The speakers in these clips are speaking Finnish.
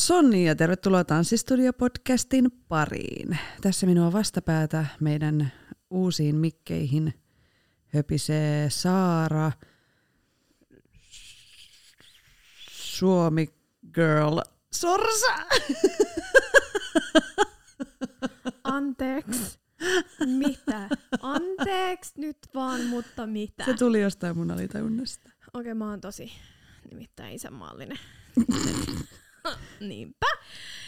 Sonni ja tervetuloa Tanssistudio-podcastin pariin. Tässä minua vastapäätä meidän uusiin mikkeihin höpisee Saara, Suomi Girl Sorsa. Anteeksi. Mitä? Anteeksi nyt vaan, mutta mitä? Se tuli jostain mun alitajunnasta. Okei, mä oon tosi nimittäin isänmaallinen. Niinpä.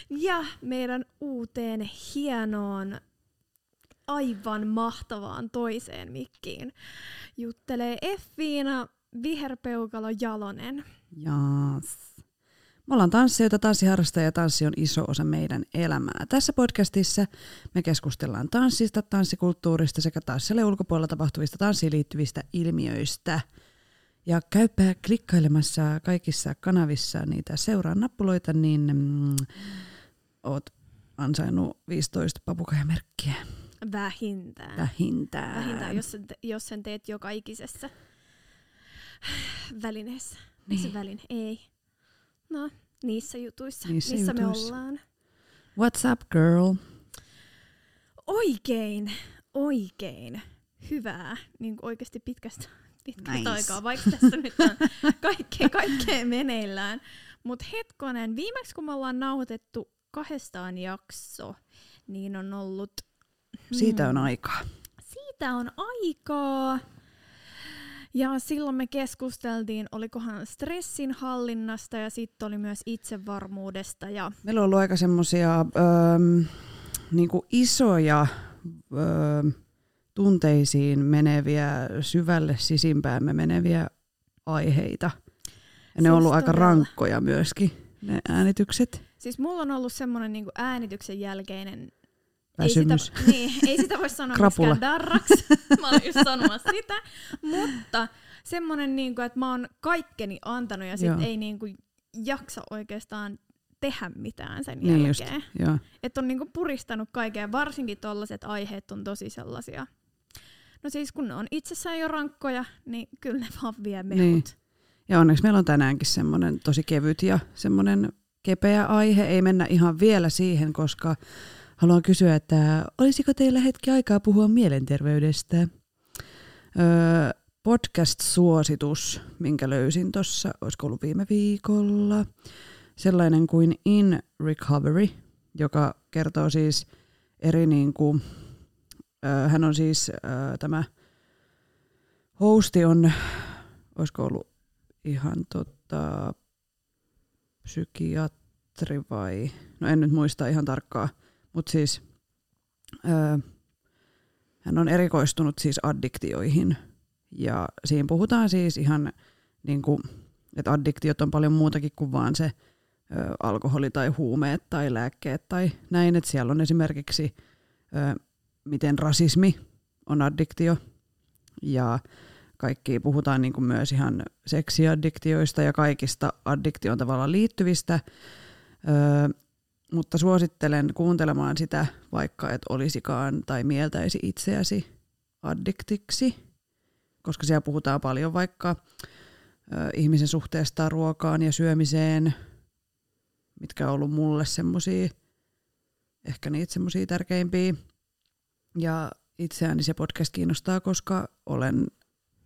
Ja meidän uuteen hienoon, aivan mahtavaan toiseen mikkiin juttelee Effiina Viherpeukalo Jalonen. Jaas. Me ollaan tanssijoita, tanssiharrastajia ja tanssi on iso osa meidän elämää. Tässä podcastissa me keskustellaan tanssista, tanssikulttuurista sekä tanssille ulkopuolella tapahtuvista tanssiin liittyvistä ilmiöistä – ja käypä klikkailemassa kaikissa kanavissa niitä seuraa nappuloita, niin mm, oot ansainnut 15 papukajamerkkiä. Vähintään. Vähintään. Vähintään, jos sen, te, jos sen teet joka ikisessä välineessä. Niin. Se väline? Ei. No, niissä jutuissa, Niissä missä jutuissa. me ollaan. What's up, girl? Oikein, oikein hyvää, niin oikeasti pitkästä, pitkästä Nice. aikaa, vaikka tässä nyt on kaikkea, kaikkea meneillään. Mutta hetkonen, viimeksi kun me ollaan nauhoitettu kahdestaan jakso, niin on ollut... Siitä on hmm, aikaa. Siitä on aikaa. Ja silloin me keskusteltiin, olikohan stressin hallinnasta ja sitten oli myös itsevarmuudesta. Ja Meillä on ollut aika semmoisia öö, niinku isoja öö, tunteisiin meneviä, syvälle sisimpäämme meneviä aiheita. Ja ne on Siis ollut aika todella. rankkoja myöskin, ne äänitykset. siis mulla on ollut semmoinen niinku äänityksen jälkeinen Väsymys. Ei sitä, niin, ei sitä voi sanoa Krapula. Darraksi. Mä olin just sanomassa sitä. Mutta semmonen, niinku, että mä oon kaikkeni antanut ja sit Joo. ei niinku jaksa oikeastaan tehdä mitään sen Niin just, jälkeen. joo. Että on niinku puristanut kaikkea. Varsinkin tollaset aiheet on tosi sellaisia. No siis kun ne on itsessään jo rankkoja, niin kyllä ne vaan vie mehut. Niin. Ja onneksi meillä on tänäänkin semmoinen tosi kevyt ja semmoinen kepeä aihe. Ei mennä ihan vielä siihen, koska haluan kysyä, että olisiko teillä hetki aikaa puhua mielenterveydestä? Öö, podcast-suositus, minkä löysin tuossa, olisiko ollut viime viikolla, sellainen kuin In Recovery, joka kertoo siis eri niin kuin, hän on siis tämä hosti on, olisiko ollut ihan tota, psykiatri vai, no en nyt muista ihan tarkkaa, mutta siis hän on erikoistunut siis addiktioihin. Ja siinä puhutaan siis ihan niin kuin, että addiktiot on paljon muutakin kuin vaan se ö, alkoholi tai huumeet tai lääkkeet tai näin, että siellä on esimerkiksi ö, miten rasismi on addiktio ja kaikki puhutaan niin kuin myös ihan seksiaddiktioista ja kaikista addiktioon tavallaan liittyvistä, öö, mutta suosittelen kuuntelemaan sitä, vaikka et olisikaan tai mieltäisi itseäsi addiktiksi, koska siellä puhutaan paljon vaikka ö, ihmisen suhteesta ruokaan ja syömiseen, mitkä on ollut mulle semmosia, ehkä niitä semmosia tärkeimpiä. Ja itseäni se podcast kiinnostaa, koska olen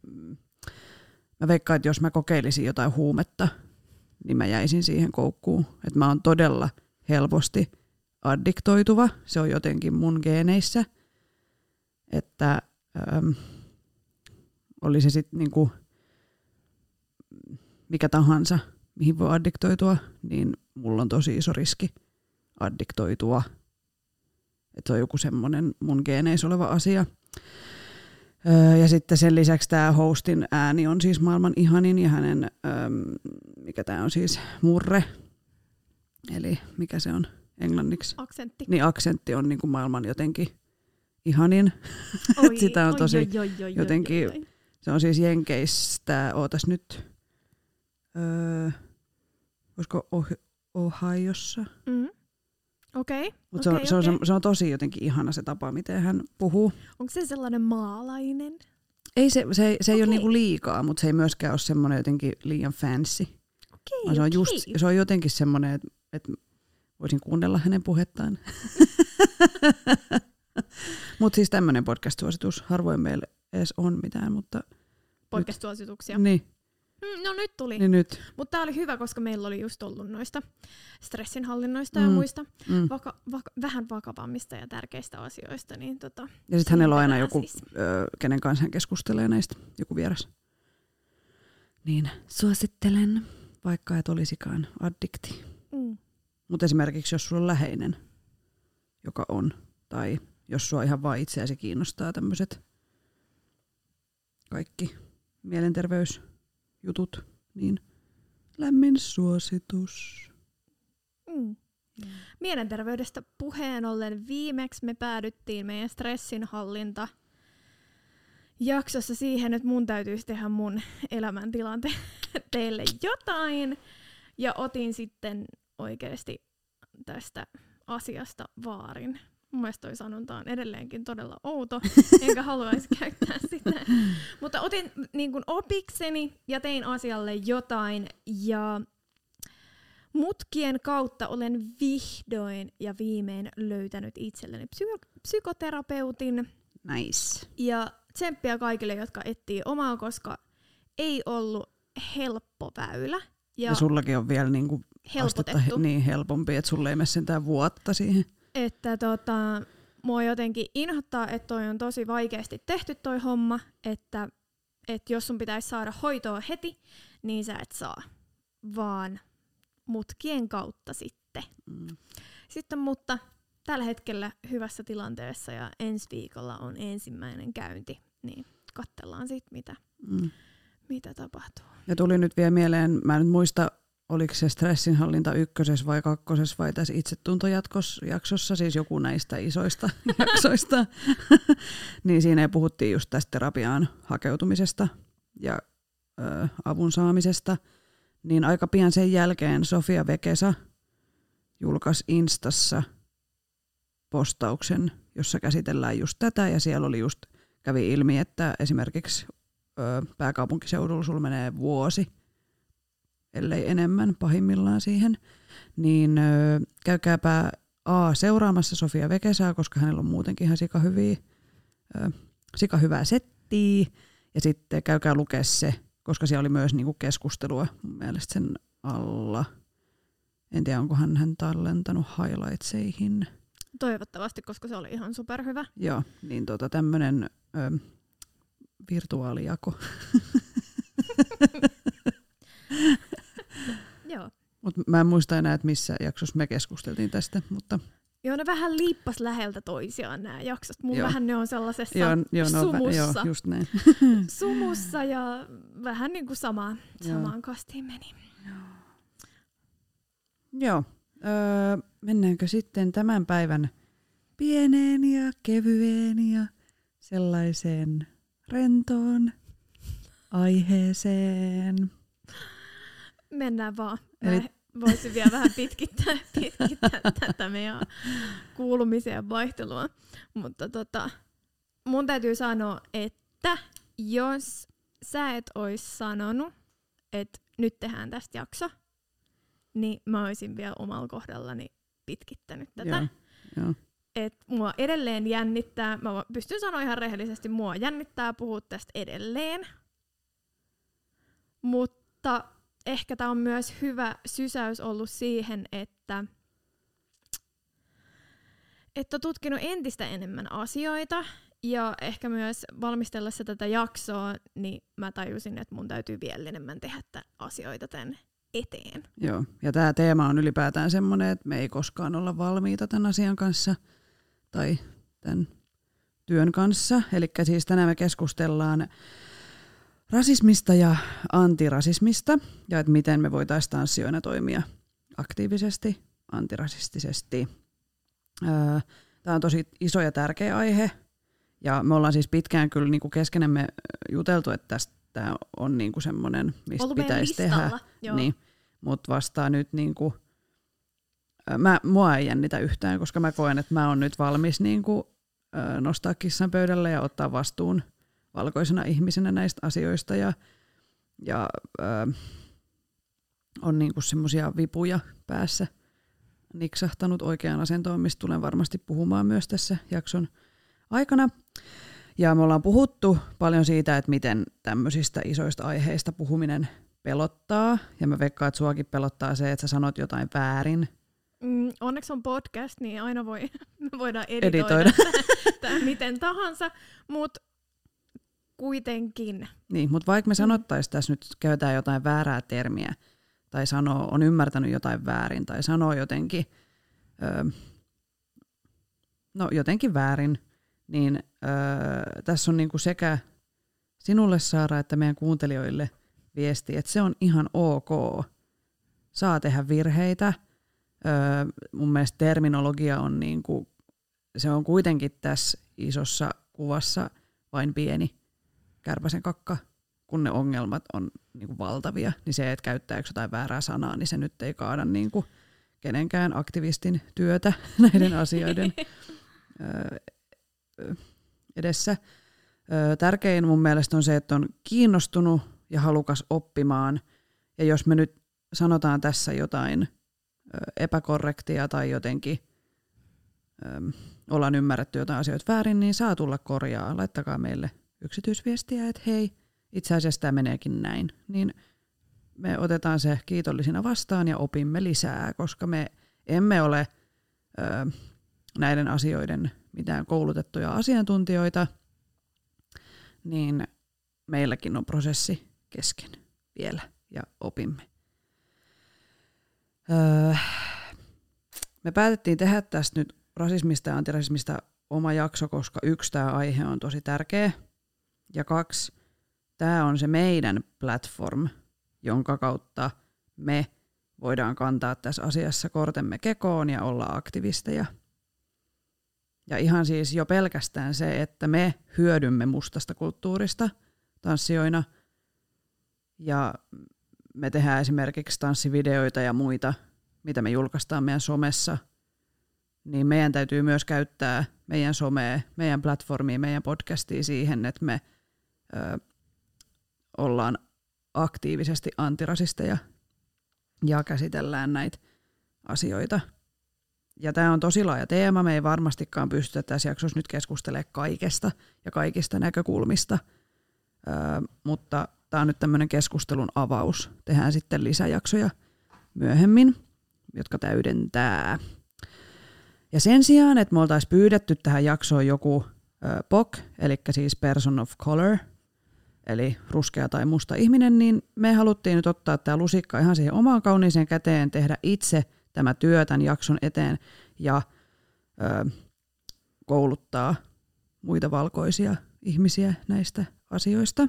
mm, mä veikkaan, että jos mä kokeilisin jotain huumetta, niin mä jäisin siihen koukkuun. Että mä oon todella helposti addiktoituva. Se on jotenkin mun geeneissä. Että ähm, oli se sitten niinku mikä tahansa, mihin voi addiktoitua, niin mulla on tosi iso riski addiktoitua. Että on joku semmoinen mun geeneissä oleva asia. Öö, ja sitten sen lisäksi tämä hostin ääni on siis maailman ihanin ja hänen, öö, mikä tämä on siis, murre, eli mikä se on englanniksi? Aksentti. Niin aksentti on niin kuin maailman jotenkin ihanin. Oi, sitä on tosi oi, oi, oi, jotenkin- oi, oi. Se on siis Jenkeistä, ootas nyt, öö, olisiko oh- Ohiossa? Mm. Okei. Okay. Mutta se, on, se, on, okei. se on tosi jotenkin ihana se tapa, miten hän puhuu. Onko se sellainen maalainen? Ei se, se, se ei ole Okei. niinku liikaa, mutta se ei myöskään ole semmoinen jotenkin liian fancy. Okei, Vaan se, on just, se on jotenkin semmoinen, että, että voisin kuunnella hänen puhettaan. mutta siis tämmöinen podcast-suositus. Harvoin meillä edes on mitään, mutta Podcast-suosituksia. niin, Mm, no nyt tuli. niin nyt. Mutta tämä oli hyvä, koska meillä oli just ollut noista stressinhallinnoista ja Mm. muista Mm. vaka- vaka- vähän vakavammista ja tärkeistä asioista. Niin tota, Ja sitten hänellä on aina joku, siis. ö, kenen kanssa hän keskustelee näistä, joku vieras. Niin, suosittelen, vaikka et olisikaan addikti. mm, Mutta esimerkiksi jos sulla on läheinen, joka on, tai jos sua ihan vaan itseäsi kiinnostaa tämmöiset kaikki mielenterveysjutut, niin lämmin suositus. mm. Mielenterveydestä puheen ollen viimeksi me päädyttiin meidän stressinhallinta jaksossa siihen, että mun täytyisi tehdä mun elämäntilanteelle jotain. Ja otin sitten oikeasti tästä asiasta vaarin. Mun mielestä toi sanonta on edelleenkin todella outo, enkä haluaisi käyttää sitä. Mutta otin niin kuin opikseni ja tein asialle jotain. Ja mutkien kautta olen vihdoin ja viimein löytänyt itselleni psy- psykoterapeutin. Nice. Ja tsemppiä kaikille, jotka etsii omaa, koska ei ollut helppo väylä. Ja, Ja, ja sullakin on vielä niinku helpotettu. astetta niin helpompi, että sulle ei mene sentään vuotta siihen. Että tota, mua jotenkin inhottaa, että toi on tosi vaikeasti tehty toi homma, että, että jos sun pitäisi saada hoitoa heti, niin sä et saa, vaan mutkien kautta sitten. Mm. Sitten mutta tällä hetkellä hyvässä tilanteessa ja ensi viikolla on ensimmäinen käynti, niin katsellaan sitten mitä, Mm. mitä tapahtuu. Ja tuli nyt vielä mieleen, mä en nyt muista, oliko se stressinhallinta ykkösessä vai kakkosessa vai tässä itsetuntojaksossa, siis joku näistä isoista jaksoista, niin siinä puhuttiin just tästä terapiaan hakeutumisesta ja ö, avun saamisesta. Niin aika pian sen jälkeen Sofia Vekesa julkaisi Instassa postauksen, jossa käsitellään just tätä ja siellä oli just, kävi ilmi, että esimerkiksi ö, pääkaupunkiseudulla sulla menee vuosi, ellei enemmän pahimmillaan siihen, niin ö, käykääpä A seuraamassa Sofia Vekesää, koska hänellä on muutenkin ihan sika, hyviä, ö, sika hyvää settiä, ja sitten käykää lukea se, koska siellä oli myös niinku keskustelua mun mielestä sen alla. En tiedä, onko hän, hän tallentanut highlightseihin. Toivottavasti, koska se oli ihan superhyvä. Joo, niin tota tämmönen ö, virtuaalijako. Mut mä en muista enää, että missä jaksossa me keskusteltiin tästä, mutta Joo, ne vähän liippas läheltä toisiaan nämä jaksot. Mun Joo. vähän ne on sellaisessa joo, joo, no, sumussa. joo, just näin. sumussa ja vähän niin kuin sama, samaan kastiin meni. Joo, öö, mennäänkö sitten tämän päivän pieneen ja kevyeen ja sellaiseen rentoon aiheeseen? Mennään vaan. Eli- Eli... voisin vielä vähän pitkittää, pitkittää tätä meidän kuulumiseen vaihtelua. Mutta tota, mun täytyy sanoa, että jos sä et ois sanonut, että nyt tehdään tästä jakso, niin mä olisin vielä omalla kohdallani pitkittänyt tätä. Joo, joo. Et mua edelleen jännittää, mä pystyn sanoa ihan rehellisesti, mua jännittää puhua tästä edelleen. Mutta ehkä tämä on myös hyvä sysäys ollut siihen, että että on tutkinut entistä enemmän asioita ja ehkä myös valmistellessa tätä jaksoa, niin mä tajusin, että mun täytyy vielä enemmän tehdä asioita tämän eteen. Joo, ja tämä teema on ylipäätään semmoinen, että me ei koskaan olla valmiita tämän asian kanssa tai tämän työn kanssa. Eli siis tänään me keskustellaan rasismista ja antirasismista ja että miten me voitaisiin tanssijoina toimia aktiivisesti, antirasistisesti. Tämä on tosi iso ja tärkeä aihe ja me ollaan siis pitkään kyllä niin kuin keskenemme juteltu, että tästä on niin kuin semmoinen, mistä pitäisi tehdä. Joo. Niin, mutta vasta nyt niin kuin, mä, mua ei jännitä yhtään, koska mä koen, että mä oon nyt valmis niin kuin, nostaa kissan pöydälle ja ottaa vastuun valkoisena ihmisenä näistä asioista ja, ja ö, on niin semmoisia vipuja päässä niksahtanut oikeaan asentoon, mistä tulen varmasti puhumaan myös tässä jakson aikana. Ja me ollaan puhuttu paljon siitä, että miten tämmöisistä isoista aiheista puhuminen pelottaa. Ja mä veikkaan, että suakin pelottaa se, että sä sanot jotain väärin. Mm, onneksi on podcast, niin aina voi, me voidaan editoida, editoida. Tää, miten tahansa, mutta kuitenkin. Niin, mutta vaikka me mm. sanottaisiin tässä nyt, käytetään jotain väärää termiä, tai sanoo, on ymmärtänyt jotain väärin, tai sanoo jotenkin, öö, no jotenkin väärin, niin öö, tässä on niinku sekä sinulle Saara että meidän kuuntelijoille viesti, että se on ihan ok. Saa tehdä virheitä. Öö, mun mielestä terminologia on niinku, se on kuitenkin tässä isossa kuvassa vain pieni kärpäsen kakka, kun ne ongelmat on niinku valtavia, niin se, että käyttääkö jotain väärää sanaa, niin se nyt ei kaada niinku kenenkään aktivistin työtä näiden asioiden edessä. Tärkein mun mielestä on se, että on kiinnostunut ja halukas oppimaan. Ja jos me nyt sanotaan tässä jotain epäkorrektia tai jotenkin ollaan ymmärretty jotain asioita väärin, niin saa tulla korjaa. Laittakaa meille yksityisviestiä, että hei, itse asiassa tämä meneekin näin. Niin me otetaan se kiitollisina vastaan ja opimme lisää, koska me emme ole ö, näiden asioiden mitään koulutettuja asiantuntijoita, niin meilläkin on prosessi kesken vielä ja opimme. Öö, me päätettiin tehdä tästä nyt rasismista ja antirasismista oma jakso, koska yksi tämä aihe on tosi tärkeä ja kaksi, tämä on se meidän platform, jonka kautta me voidaan kantaa tässä asiassa kortemme kekoon ja olla aktivisteja – ja ihan siis jo pelkästään se, että me hyödymme mustasta kulttuurista tanssijoina ja me tehdään esimerkiksi tanssivideoita ja muita, mitä me julkaistaan meidän somessa, niin meidän täytyy myös käyttää meidän somea, meidän platformia, meidän podcastia siihen, että me ö, ollaan aktiivisesti antirasisteja ja käsitellään näitä asioita – ja tämä on tosi laaja teema, me ei varmastikaan pystytä tässä jaksossa nyt keskustelemaan kaikesta ja kaikista näkökulmista, öö, mutta tämä on nyt tämmöinen keskustelun avaus. Tehdään sitten lisäjaksoja myöhemmin, jotka täydentää. Ja sen sijaan, että me oltaisiin pyydetty tähän jaksoon joku ö, POC, eli siis person of color, eli ruskea tai musta ihminen, niin me haluttiin nyt ottaa tämä lusikka ihan siihen omaan kauniiseen käteen, tehdä itse – tämä työ tämän jakson eteen ja ö, kouluttaa muita valkoisia ihmisiä näistä asioista.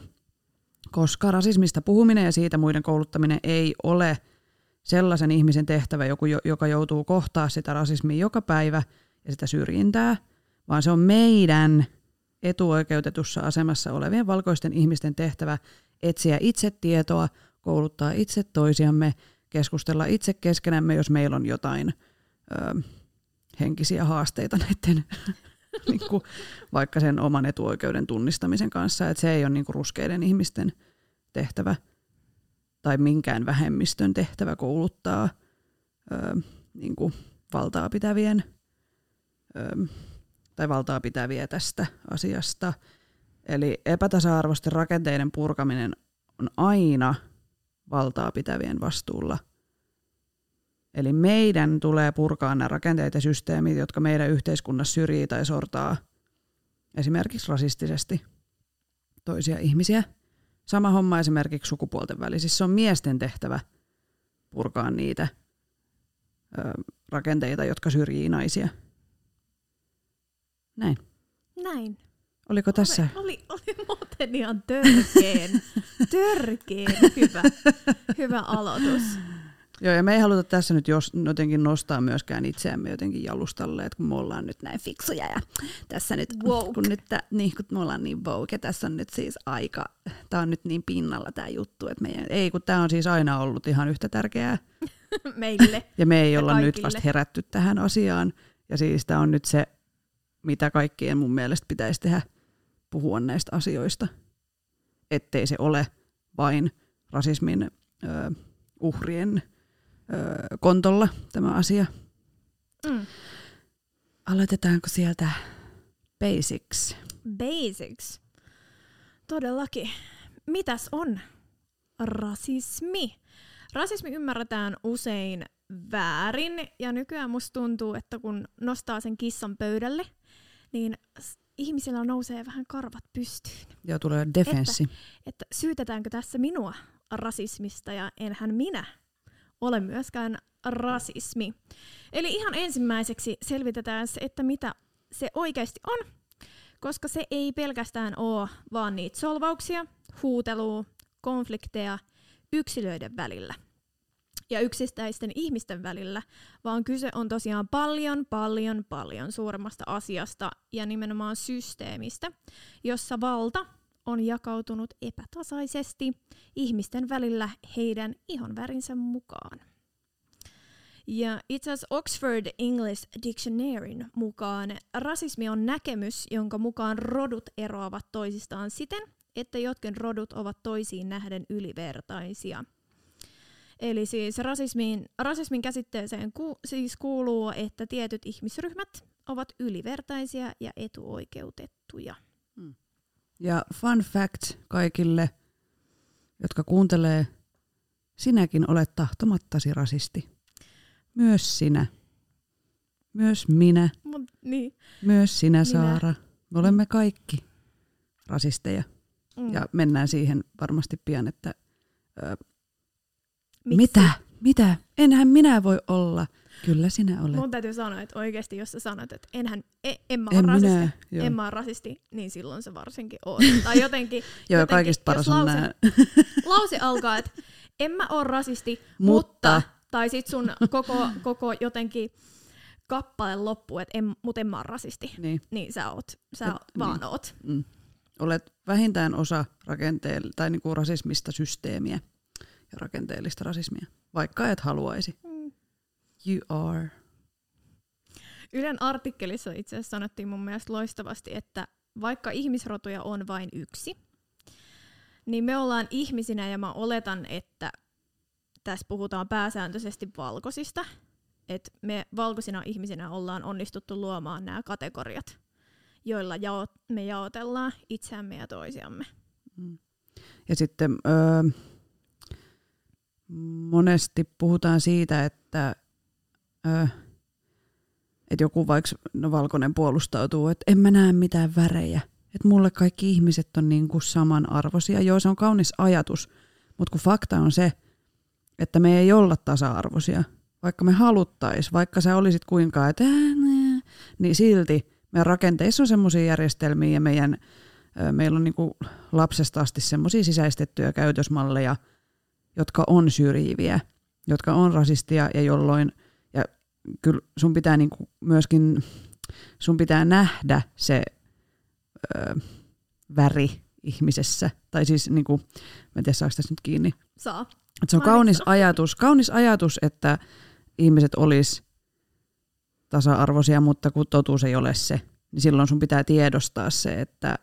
Koska rasismista puhuminen ja siitä muiden kouluttaminen ei ole sellaisen ihmisen tehtävä, joku, joka joutuu kohtaa sitä rasismia joka päivä ja sitä syrjintää, vaan se on meidän etuoikeutetussa asemassa olevien valkoisten ihmisten tehtävä etsiä itse tietoa, kouluttaa itse toisiamme keskustella itse keskenämme, jos meillä on jotain ö, henkisiä haasteita näiden niin kuin, vaikka sen oman etuoikeuden tunnistamisen kanssa. Että se ei ole niin kuin ruskeiden ihmisten tehtävä tai minkään vähemmistön tehtävä kouluttaa ö, niin kuin valtaa pitävien ö, tai valtaa pitäviä tästä asiasta. Eli epätasa-arvoisten rakenteiden purkaminen on aina valtaa pitävien vastuulla. Eli meidän tulee purkaa nämä rakenteet ja systeemit, jotka meidän yhteiskunnassa syrjii tai sortaa esimerkiksi rasistisesti toisia ihmisiä. Sama homma esimerkiksi sukupuolten välisissä. On miesten tehtävä purkaa niitä ö, rakenteita, jotka syrjii naisia. Näin. Näin. Oliko tässä? Oli, oli, oli muuten ihan törkeen, törkeen hyvä, hyvä aloitus. Joo, ja me ei haluta tässä nyt jos, jotenkin nostaa myöskään itseämme jotenkin jalustalle, että kun me ollaan nyt näin fiksuja ja tässä nyt, Woke. kun, nyt tä, niin, kun me ollaan niin woke ja tässä on nyt siis aika, tämä on nyt niin pinnalla tämä juttu, että meidän, ei kun tämä on siis aina ollut ihan yhtä tärkeää Meille. ja me ei Ja olla nyt kaikille. vasta herätty tähän asiaan ja siis tämä on nyt se, mitä kaikkien mun mielestä pitäisi tehdä, puhua näistä asioista, ettei se ole vain rasismin ö, uhrien ö, kontolla tämä asia. Mm. Aloitetaanko sieltä basics? Basics. Todellakin. Mitäs on rasismi? Rasismi ymmärretään usein väärin ja nykyään musta tuntuu, että kun nostaa sen kissan pöydälle, niin ihmisillä nousee vähän karvat pystyyn. Ja tulee defenssi. Että syytetäänkö tässä minua rasismista ja enhän minä ole myöskään rasismi. Eli ihan ensimmäiseksi selvitetään se, että mitä se oikeasti on, koska se ei pelkästään ole vaan niitä solvauksia, huutelua, konflikteja yksilöiden välillä ja yksittäisten ihmisten välillä, vaan kyse on tosiaan paljon, paljon, paljon suuremmasta asiasta ja nimenomaan systeemistä, jossa valta on jakautunut epätasaisesti ihmisten välillä heidän ihonvärinsä mukaan. Ja itse asiassa Oxford English Dictionaryn mukaan rasismi on näkemys, jonka mukaan rodut eroavat toisistaan siten, että jotkin rodut ovat toisiin nähden ylivertaisia. Eli siis rasismin, rasismin käsitteeseen ku, siis kuuluu, että tietyt ihmisryhmät ovat ylivertaisia ja etuoikeutettuja. Ja fun fact kaikille, jotka kuuntelee, sinäkin olet tahtomattasi rasisti. Myös sinä. Myös minä. Mut, niin. Myös sinä, Minä. Saara. Me olemme kaikki rasisteja. Mm. Ja mennään siihen varmasti pian, että ö, Miksi? mitä? Mitä? Enhän minä voi olla. Kyllä sinä olet. Mun täytyy sanoa, että oikeasti jos sä sanot, että enhän, e, en mä en ole rasisti, minä. Joo, en mä ole rasisti, niin silloin se varsinkin on. Tai jotenkin, Joo jotenkin, kaikista paras on lause, lause alkaa, että en mä ole rasisti, Mutta. mutta, tai sit sun koko, koko jotenkin kappale loppuu, että en, mut en mä ole rasisti. Niin. Niin sä oot, sä Et- vaan niin. oot. Mm. Olet vähintään osa rakenteell- tai niinku rasismista systeemiä ja rakenteellista rasismia, vaikka et haluaisi. Mm. You are. Ylen artikkelissa itse asiassa sanottiin mun mielestä loistavasti, että vaikka ihmisrotuja on vain yksi, niin me ollaan ihmisinä ja mä oletan, että tässä puhutaan pääsääntöisesti valkoisista. Että me valkoisina ihmisinä ollaan onnistuttu luomaan nämä kategoriat, joilla jao- me jaotellaan itseämme ja toisiamme. Mm. Ja sitten öö, monesti puhutaan siitä, että öö, että joku vaikka no valkoinen puolustautuu, että en mä näe mitään värejä. Että mulle kaikki ihmiset on niin kuin samanarvoisia. Joo, se on kaunis ajatus, mutta kun fakta on se, että me ei olla tasa-arvoisia. Vaikka me haluttais, vaikka sä olisit kuinka, että niin silti meidän rakenteissa on semmoisia järjestelmiä ja meidän, ö, meillä on niinku lapsesta asti semmoisia sisäistettyjä käytösmalleja, jotka on syrjiviä, jotka on rasistia ja jolloin, ja kyllä sun pitää niinku myöskin, sun pitää nähdä se ö, väri ihmisessä, tai siis niinku, mä en tiedä saako tässä nyt kiinni, Saa. et se on Mainittu. kaunis ajatus, kaunis ajatus, että ihmiset olis tasa-arvoisia, mutta kun totuus ei ole se, niin silloin sun pitää tiedostaa se, että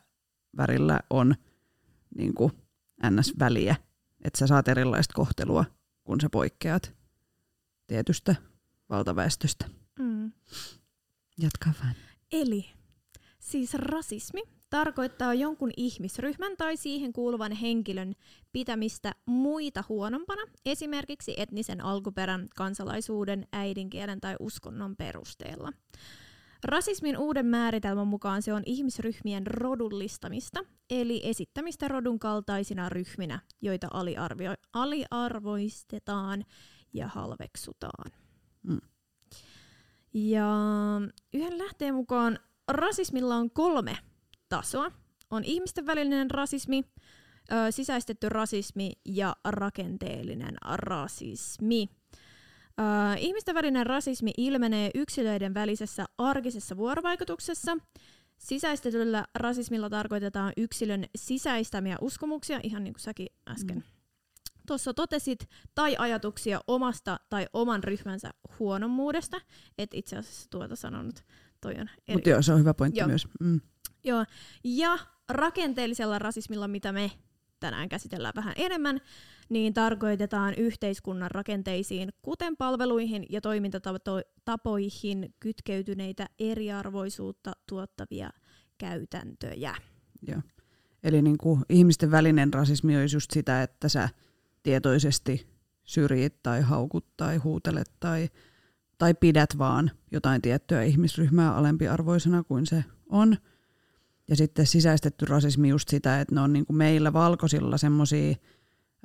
värillä on niin kuin ns-väliä, että sä saat erilaista kohtelua, kun sä poikkeat tietystä valtaväestöstä. Mm. Jatka vaan. Eli siis rasismi tarkoittaa jonkun ihmisryhmän tai siihen kuuluvan henkilön pitämistä muita huonompana, esimerkiksi etnisen alkuperän, kansalaisuuden, äidinkielen tai uskonnon perusteella. Rasismin uuden määritelmän mukaan se on ihmisryhmien rodullistamista, eli esittämistä rodun kaltaisina ryhminä, joita aliarvio- aliarvoistetaan ja halveksutaan. Mm. Ja yhden lähteen mukaan rasismilla on kolme tasoa. on ihmisten välinen rasismi, sisäistetty rasismi ja rakenteellinen rasismi. Ö, ihmisten välinen rasismi ilmenee yksilöiden välisessä arkisessa vuorovaikutuksessa. Sisäistetyllä rasismilla tarkoitetaan yksilön sisäistämiä uskomuksia, ihan niin kuin säkin äsken mm. tuossa totesit, tai ajatuksia omasta tai oman ryhmänsä huonommuudesta. Et itse asiassa tuota sanonut, toi on eri. Mutta joo, se on hyvä pointti joo. myös. Mm. Joo, ja rakenteellisella rasismilla, mitä me tänään käsitellään vähän enemmän, niin tarkoitetaan yhteiskunnan rakenteisiin, kuten palveluihin ja toimintatapoihin kytkeytyneitä eriarvoisuutta tuottavia käytäntöjä. Joo. Eli niin kuin ihmisten välinen rasismi olisi just sitä, että sä tietoisesti syrjit tai haukut tai huutelet tai, tai pidät vaan jotain tiettyä ihmisryhmää alempiarvoisena kuin se on – ja sitten sisäistetty rasismi just sitä, että ne on niin kuin meillä valkoisilla semmoisia,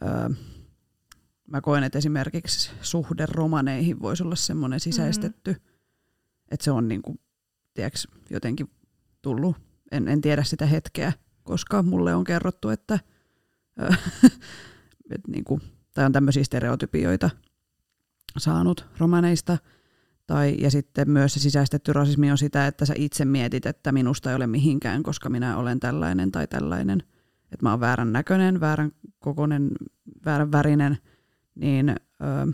öö, mä koen, että esimerkiksi suhde romaneihin voisi olla semmoinen sisäistetty, mm-hmm. että se on niin kuin, tiedätkö, jotenkin tullut, en, en tiedä sitä hetkeä, koska mulle on kerrottu, että, öö, et niin kuin, tai on tämmöisiä stereotypioita saanut romaneista – tai, ja sitten myös se sisäistetty rasismi on sitä, että sä itse mietit, että minusta ei ole mihinkään, koska minä olen tällainen tai tällainen. Että mä oon väärän näköinen, väärän kokoinen, väärän värinen. Niin, ö,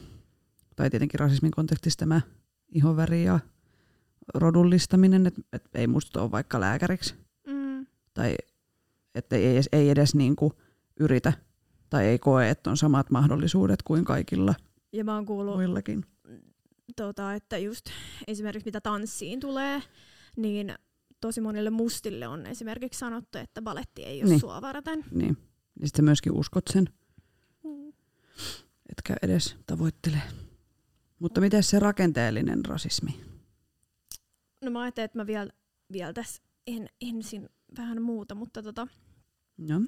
tai tietenkin rasismin kontekstissa tämä ihonväri ja rodullistaminen, että et ei musta ole vaikka lääkäriksi. Mm. Tai että ei, ei edes niinku yritä tai ei koe, että on samat mahdollisuudet kuin kaikilla ja mä oon kuullut muillakin tota, että just esimerkiksi mitä tanssiin tulee, niin tosi monille mustille on esimerkiksi sanottu, että baletti ei ole niin. sua varten. Niin. Ja sitten myöskin uskot sen. Mm. Etkä edes tavoittele. Mutta miten se rakenteellinen rasismi? No mä ajattelin, että mä vielä, vielä tässä en, ensin vähän muuta, mutta tota... No.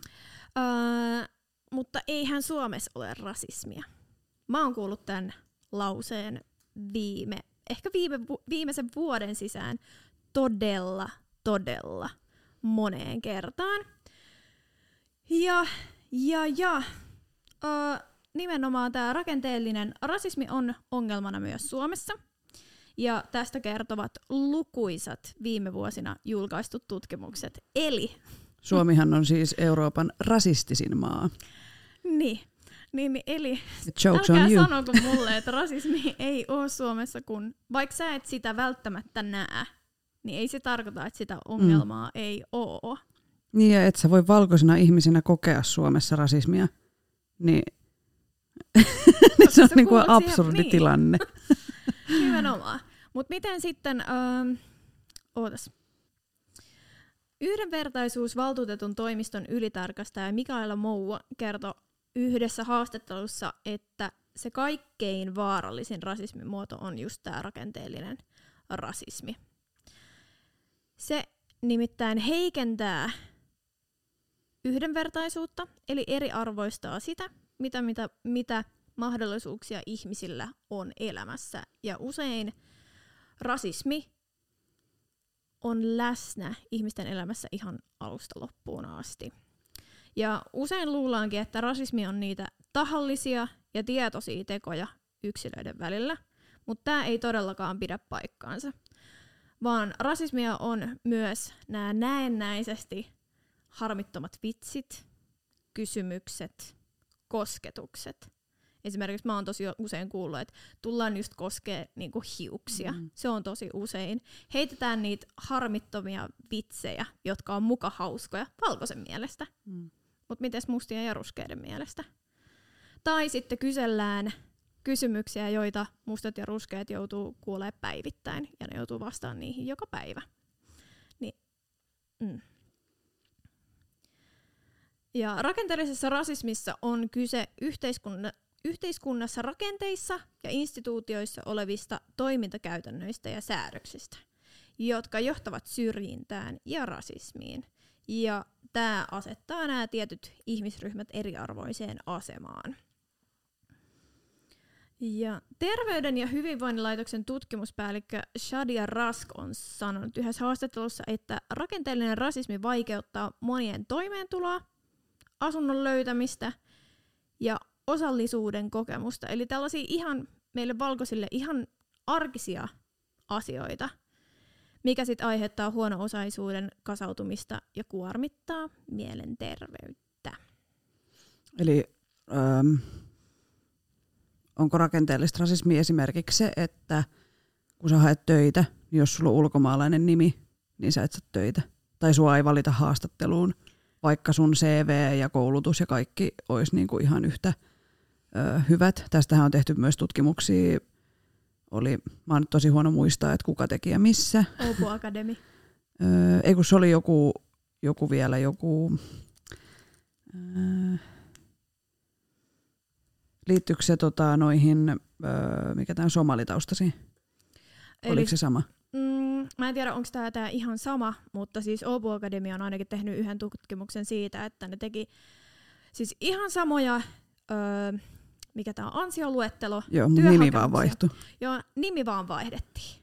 Öö, mutta eihän Suomessa ole rasismia. Mä oon kuullut tämän lauseen viime, ehkä viime, viimeisen vuoden sisään todella, todella moneen kertaan. Ja, ja, ja ö, nimenomaan tämä rakenteellinen rasismi on ongelmana myös Suomessa. Ja tästä kertovat lukuisat viime vuosina julkaistut tutkimukset. Eli... Suomihan on siis Euroopan rasistisin maa. Niin. Niin, niin eli älkää on you. sanoko mulle, että rasismi ei ole Suomessa, kun vaikka sä et sitä välttämättä näe, niin ei se tarkoita, että sitä ongelmaa mm. ei ole. Niin ja et sä voi valkoisena ihmisenä kokea Suomessa rasismia, niin se on niinku absurdi niin. tilanne. Nimenomaan. Mutta miten sitten, ähm, ootas. Yhdenvertaisuusvaltuutetun toimiston ylitarkastaja Mikaela Moua kertoi yhdessä haastattelussa, että se kaikkein vaarallisin rasismin muoto on just tämä rakenteellinen rasismi. Se nimittäin heikentää yhdenvertaisuutta, eli eriarvoistaa sitä, mitä, mitä, mitä mahdollisuuksia ihmisillä on elämässä. Ja usein rasismi on läsnä ihmisten elämässä ihan alusta loppuun asti. Ja usein luullaankin, että rasismi on niitä tahallisia ja tietoisia tekoja yksilöiden välillä, mutta tämä ei todellakaan pidä paikkaansa. Vaan rasismia on myös nämä näennäisesti harmittomat vitsit, kysymykset, kosketukset. Esimerkiksi mä oon tosi usein kuullut, että tullaan just koskee niinku hiuksia. Mm. Se on tosi usein. Heitetään niitä harmittomia vitsejä, jotka on muka hauskoja valkoisen mielestä. Mm. Mutta mites mustien ja ruskeiden mielestä? Tai sitten kysellään kysymyksiä, joita mustat ja ruskeat joutuu kuulemaan päivittäin, ja ne joutuu vastaan niihin joka päivä. Niin, mm. Ja rakenteellisessa rasismissa on kyse yhteiskunna, yhteiskunnassa rakenteissa ja instituutioissa olevista toimintakäytännöistä ja säädöksistä, jotka johtavat syrjintään ja rasismiin. Ja tämä asettaa nämä tietyt ihmisryhmät eriarvoiseen asemaan. Ja Terveyden ja hyvinvoinnin laitoksen tutkimuspäällikkö Shadia Rask on sanonut yhdessä haastattelussa, että rakenteellinen rasismi vaikeuttaa monien toimeentuloa, asunnon löytämistä ja osallisuuden kokemusta. Eli tällaisia ihan meille valkoisille ihan arkisia asioita, mikä sitten aiheuttaa huono-osaisuuden kasautumista ja kuormittaa mielenterveyttä. Eli ähm, onko rakenteellista rasismi esimerkiksi se, että kun sä haet töitä, niin jos sulla on ulkomaalainen nimi, niin sä et saa töitä. Tai sua ei valita haastatteluun, vaikka sun CV ja koulutus ja kaikki olisi niinku ihan yhtä ö, hyvät. Tästähän on tehty myös tutkimuksia. Oli, mä oon nyt tosi huono muistaa, että kuka teki ja missä. Opo Academy. Öö, ei kun se oli joku, joku vielä joku... Öö, liittyykö se tota, noihin, öö, mikä tämä somalitaustasi? Eli, Oliko se sama? Mm, mä en tiedä, onko tämä tää ihan sama, mutta siis Obu Academy on ainakin tehnyt yhden tutkimuksen siitä, että ne teki siis ihan samoja, öö, mikä tämä on, ansioluettelo. Joo, nimi vaan vaihtui. Joo, nimi vaan vaihdettiin.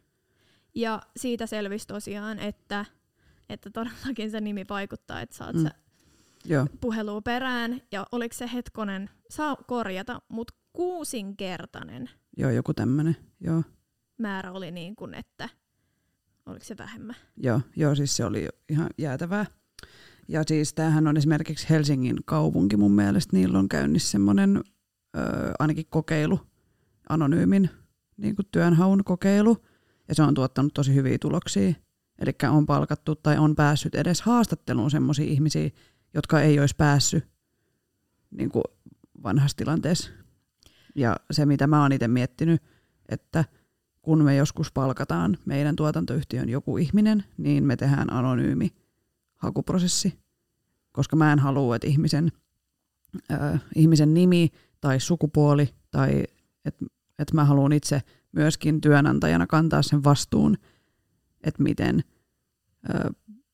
Ja siitä selvisi tosiaan, että, että todellakin se nimi vaikuttaa, että saat mm. sä Joo. puhelua perään. Ja oliko se hetkonen, saa korjata, mutta kuusinkertainen. Joo, joku tämmöinen, joo. Määrä oli niin kuin, että oliko se vähemmän? Joo, joo, siis se oli ihan jäätävää. Ja siis tämähän on esimerkiksi Helsingin kaupunki mun mielestä, niillä on käynnissä semmoinen ainakin kokeilu, anonyymin niin kuin työnhaun kokeilu, ja se on tuottanut tosi hyviä tuloksia. Eli on palkattu tai on päässyt edes haastatteluun sellaisia ihmisiä, jotka ei olisi päässyt niin kuin vanhassa tilanteessa. Ja se, mitä mä oon itse miettinyt, että kun me joskus palkataan meidän tuotantoyhtiön joku ihminen, niin me tehdään anonyymi hakuprosessi, koska mä en halua, että ihmisen, äh, ihmisen nimi tai sukupuoli tai että et mä haluan itse myöskin työnantajana kantaa sen vastuun, että miten ö,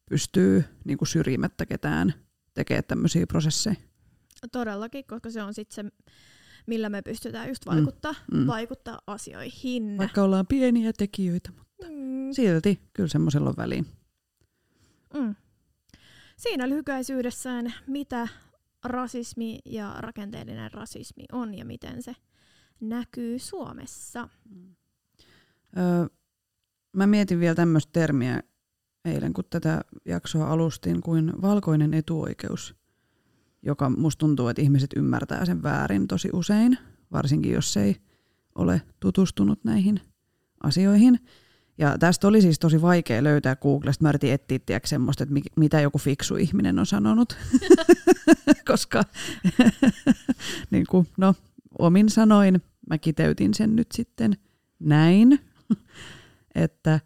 pystyy niin kuin syrjimättä ketään tekemään tämmöisiä prosesseja. Todellakin, koska se on sitten se, millä me pystytään just vaikuttaa, mm. Mm. vaikuttaa asioihin. Vaikka ollaan pieniä tekijöitä, mutta mm. silti kyllä semmoisella on väliin. Mm. Siinä lyhykäisyydessään, mitä rasismi ja rakenteellinen rasismi on ja miten se näkyy Suomessa. Öö, mä mietin vielä tämmöistä termiä eilen, kun tätä jaksoa alustin, kuin valkoinen etuoikeus, joka musta tuntuu, että ihmiset ymmärtää sen väärin tosi usein, varsinkin jos ei ole tutustunut näihin asioihin. Ja tästä oli siis tosi vaikea löytää Googlesta. Mä yritin etsiä semmoista, että mitä joku fiksu ihminen on sanonut. Koska niin kuin, no, omin sanoin mä kiteytin sen nyt sitten näin, että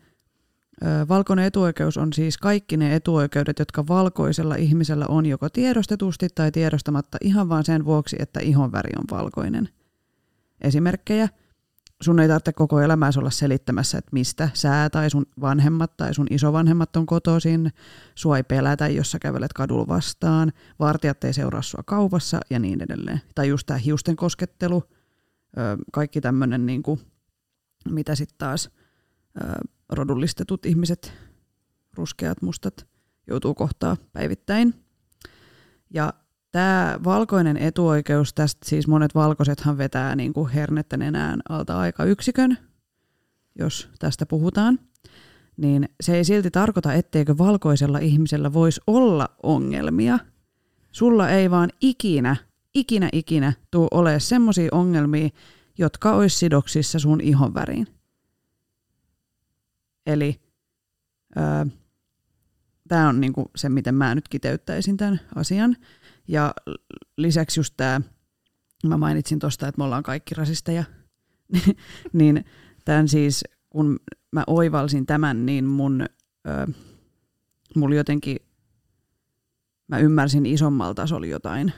Valkoinen etuoikeus on siis kaikki ne etuoikeudet, jotka valkoisella ihmisellä on joko tiedostetusti tai tiedostamatta ihan vain sen vuoksi, että ihon väri on valkoinen. Esimerkkejä – sun ei tarvitse koko elämääsi olla selittämässä, että mistä sä tai sun vanhemmat tai sun isovanhemmat on kotoisin, sua ei pelätä, jos sä kävelet kadulla vastaan, vartijat ei seuraa sua kaupassa ja niin edelleen. Tai just tämä hiusten koskettelu, kaikki tämmöinen, niin mitä sitten taas rodullistetut ihmiset, ruskeat, mustat, joutuu kohtaa päivittäin. Ja Tämä valkoinen etuoikeus, tästä siis monet valkoisethan vetää niin kuin hernettä nenään alta yksikön, jos tästä puhutaan, niin se ei silti tarkoita, etteikö valkoisella ihmisellä voisi olla ongelmia. Sulla ei vaan ikinä, ikinä, ikinä tuu ole semmoisia ongelmia, jotka olisi sidoksissa sun ihon väriin. Eli tämä on niinku se, miten mä nyt kiteyttäisin tämän asian. Ja lisäksi just tämä, mä mainitsin tuosta, että me ollaan kaikki rasisteja, niin tämän siis, kun mä oivalsin tämän, niin mun, ö, mulla jotenkin, mä ymmärsin isommalta tasolla jotain.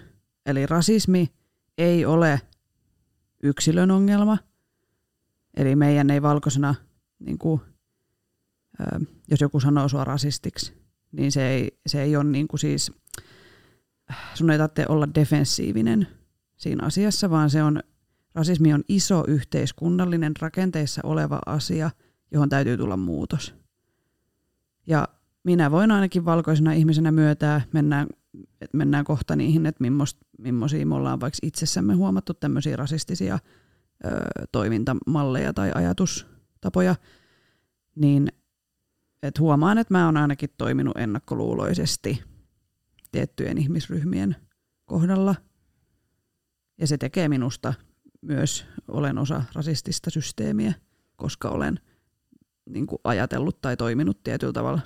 Eli rasismi ei ole yksilön ongelma, eli meidän ei valkoisena, niin kuin, jos joku sanoo sua rasistiksi, niin se ei, se ei ole niin kuin siis sun ei tarvitse olla defensiivinen siinä asiassa, vaan se on, Rasismi on iso yhteiskunnallinen rakenteissa oleva asia, johon täytyy tulla muutos. Ja minä voin ainakin valkoisena ihmisenä myötää, mennään, mennään kohta niihin, että millaisia me ollaan vaikka itsessämme huomattu tämmöisiä rasistisia ö, toimintamalleja tai ajatustapoja, niin et huomaan, että mä oon ainakin toiminut ennakkoluuloisesti tiettyjen ihmisryhmien kohdalla. Ja se tekee minusta myös, olen osa rasistista systeemiä, koska olen niin kuin ajatellut tai toiminut tietyllä tavalla.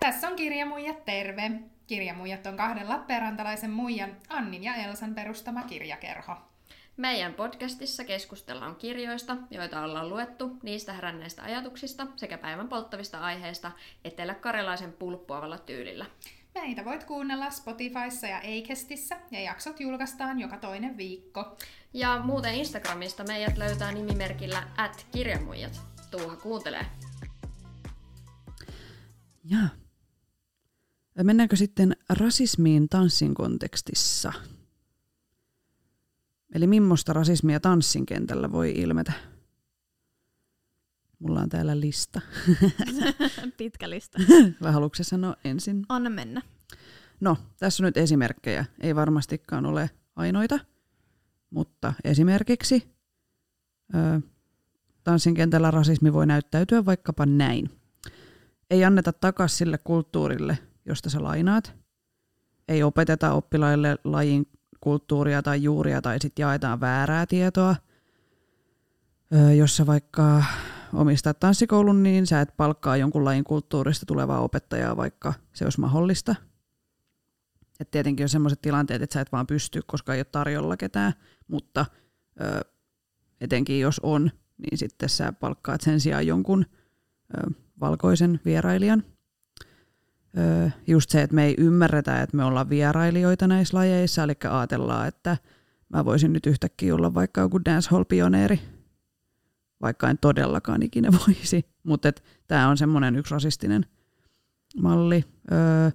Tässä on Kirjamuijat terve. Kirjamuijat on kahden Lappeenrantalaisen muijan Annin ja Elsan perustama kirjakerho. Meidän podcastissa keskustellaan kirjoista, joita ollaan luettu, niistä heränneistä ajatuksista sekä päivän polttavista aiheista etelä-karjalaisen pulppuavalla tyylillä. Meitä voit kuunnella Spotifyssa ja Acastissa ja jaksot julkaistaan joka toinen viikko. Ja muuten Instagramista meidät löytää nimimerkillä at kirjamuijat. Tuuha kuuntelee. Ja. Mennäänkö sitten rasismiin tanssin kontekstissa? Eli millaista rasismia tanssin kentällä voi ilmetä? Mulla on täällä lista. Pitkä lista. Vai haluatko sanoa ensin? Anna mennä. No, tässä on nyt esimerkkejä. Ei varmastikaan ole ainoita, mutta esimerkiksi ö, tanssin kentällä rasismi voi näyttäytyä vaikkapa näin. Ei anneta takaisin sille kulttuurille, josta sä lainaat. Ei opeteta oppilaille lajin kulttuuria tai juuria tai sitten jaetaan väärää tietoa. Öö, jos sä vaikka omistat tanssikoulun, niin sä et palkkaa jonkun lajin kulttuurista tulevaa opettajaa, vaikka se olisi mahdollista. Et tietenkin on sellaiset tilanteet, että sä et vaan pysty, koska ei ole tarjolla ketään, mutta ö, etenkin jos on, niin sitten sä palkkaat sen sijaan jonkun ö, valkoisen vierailijan – just se, että me ei ymmärretä, että me ollaan vierailijoita näissä lajeissa, eli ajatellaan, että mä voisin nyt yhtäkkiä olla vaikka joku dancehall-pioneeri, vaikka en todellakaan ikinä voisi. Mutta tämä on semmoinen yksi rasistinen malli. Öö,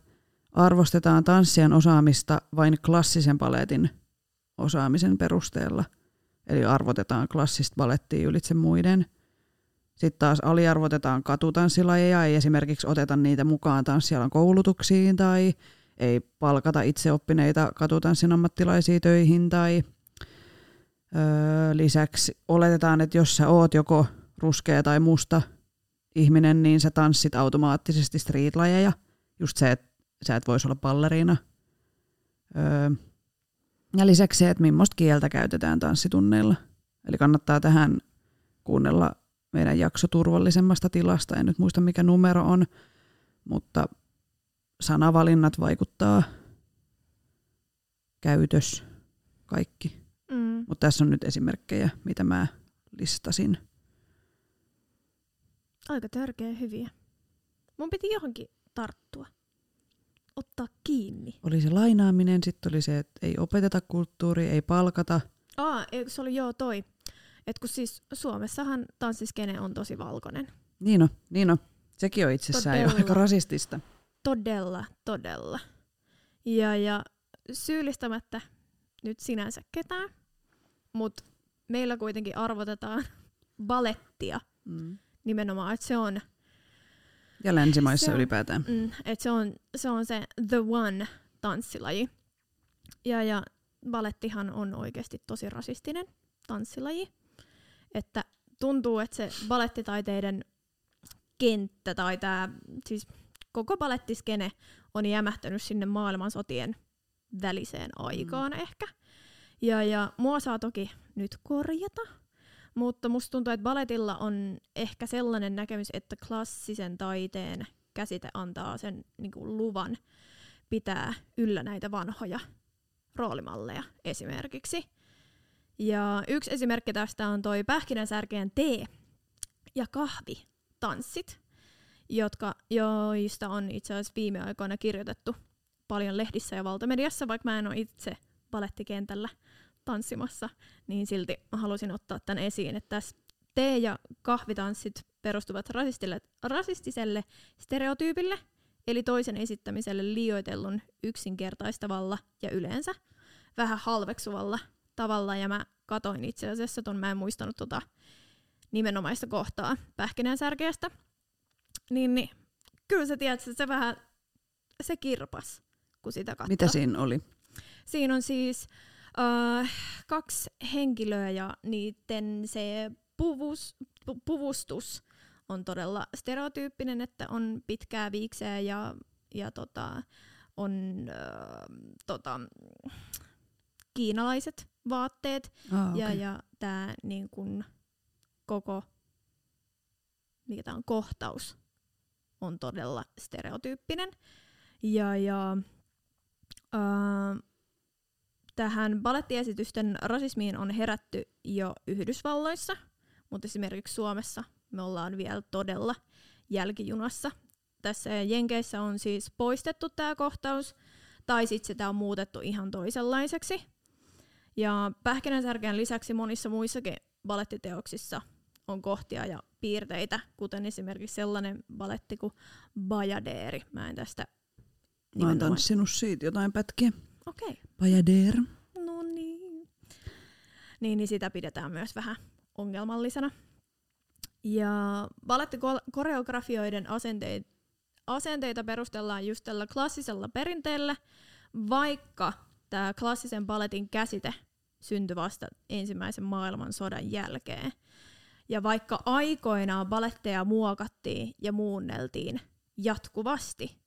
arvostetaan tanssien osaamista vain klassisen paletin osaamisen perusteella. Eli arvotetaan klassista balettia ylitse muiden – sitten taas aliarvotetaan katutanssilajeja, ei esimerkiksi oteta niitä mukaan tanssialan koulutuksiin tai ei palkata itseoppineita katutanssin ammattilaisia töihin tai öö, lisäksi oletetaan, että jos sä oot joko ruskea tai musta ihminen, niin sä tanssit automaattisesti streetlajeja. Just se, että sä et voisi olla balleriina. Öö, ja lisäksi se, että millaista kieltä käytetään tanssitunneilla. Eli kannattaa tähän kuunnella meidän jakso turvallisemmasta tilasta. En nyt muista mikä numero on, mutta sanavalinnat vaikuttaa, käytös, kaikki. Mm. Mutta tässä on nyt esimerkkejä, mitä mä listasin. Aika törkeä hyviä. Mun piti johonkin tarttua. Ottaa kiinni. Oli se lainaaminen, sitten oli se, että ei opeteta kulttuuri, ei palkata. Aa, se oli joo toi. Et kun siis Suomessahan tanssiskene on tosi valkoinen. Niin on, niin on. Sekin on itsessään todella, jo aika rasistista. Todella, todella. Ja, ja syyllistämättä nyt sinänsä ketään, mutta meillä kuitenkin arvotetaan balettia mm. nimenomaan, että se on... Ja länsimaissa se on, ylipäätään. Mm, että se on, se on se the one tanssilaji. Ja, ja balettihan on oikeasti tosi rasistinen tanssilaji että tuntuu, että se balettitaiteiden kenttä tai tämä siis koko balettiskene on jämähtänyt sinne maailmansotien väliseen aikaan mm. ehkä. Ja, ja mua saa toki nyt korjata, mutta musta tuntuu, että baletilla on ehkä sellainen näkemys, että klassisen taiteen käsite antaa sen niin kuin, luvan pitää yllä näitä vanhoja roolimalleja esimerkiksi. Ja yksi esimerkki tästä on toi pähkinänsärkeen tee ja kahvi tanssit, jotka, joista on itse asiassa viime aikoina kirjoitettu paljon lehdissä ja valtamediassa, vaikka mä en ole itse palettikentällä tanssimassa, niin silti mä halusin ottaa tämän esiin, että tässä tee- ja kahvitanssit perustuvat rasistiselle stereotyypille, eli toisen esittämiselle liioitellun yksinkertaistavalla ja yleensä vähän halveksuvalla tavalla, ja mä katoin itse asiassa ton, mä en muistanut tota nimenomaista kohtaa pähkinänsärkeästä, niin, niin kyllä sä tiedät, että se vähän, se kirpas, kun sitä katsoo. Mitä siinä oli? Siinä on siis uh, kaksi henkilöä ja niiden se puvus, pu, puvustus on todella stereotyyppinen, että on pitkää viikseä ja, ja tota, on uh, tota, kiinalaiset vaatteet Ah, okay. ja, ja tämä niin kun, koko mikä tää on, kohtaus on todella stereotyyppinen. Ja, ja ää, tähän balettiesitysten rasismiin on herätty jo Yhdysvalloissa, mutta esimerkiksi Suomessa me ollaan vielä todella jälkijunassa. Tässä Jenkeissä on siis poistettu tämä kohtaus, tai sitten sitä on muutettu ihan toisenlaiseksi. Ja pähkinänsärkeen lisäksi monissa muissakin balettiteoksissa on kohtia ja piirteitä, kuten esimerkiksi sellainen baletti kuin Bajadeeri. Mä en tästä Mä oon tanssinut siitä jotain pätkiä. Okei, okay. Bajader. no niin. niin. Niin sitä pidetään myös vähän ongelmallisena. Ja balettikoreografioiden asenteita, asenteita perustellaan just tällä klassisella perinteellä, vaikka tämä klassisen baletin käsite syntyi vasta ensimmäisen maailmansodan jälkeen. Ja vaikka aikoinaan baletteja muokattiin ja muunneltiin jatkuvasti,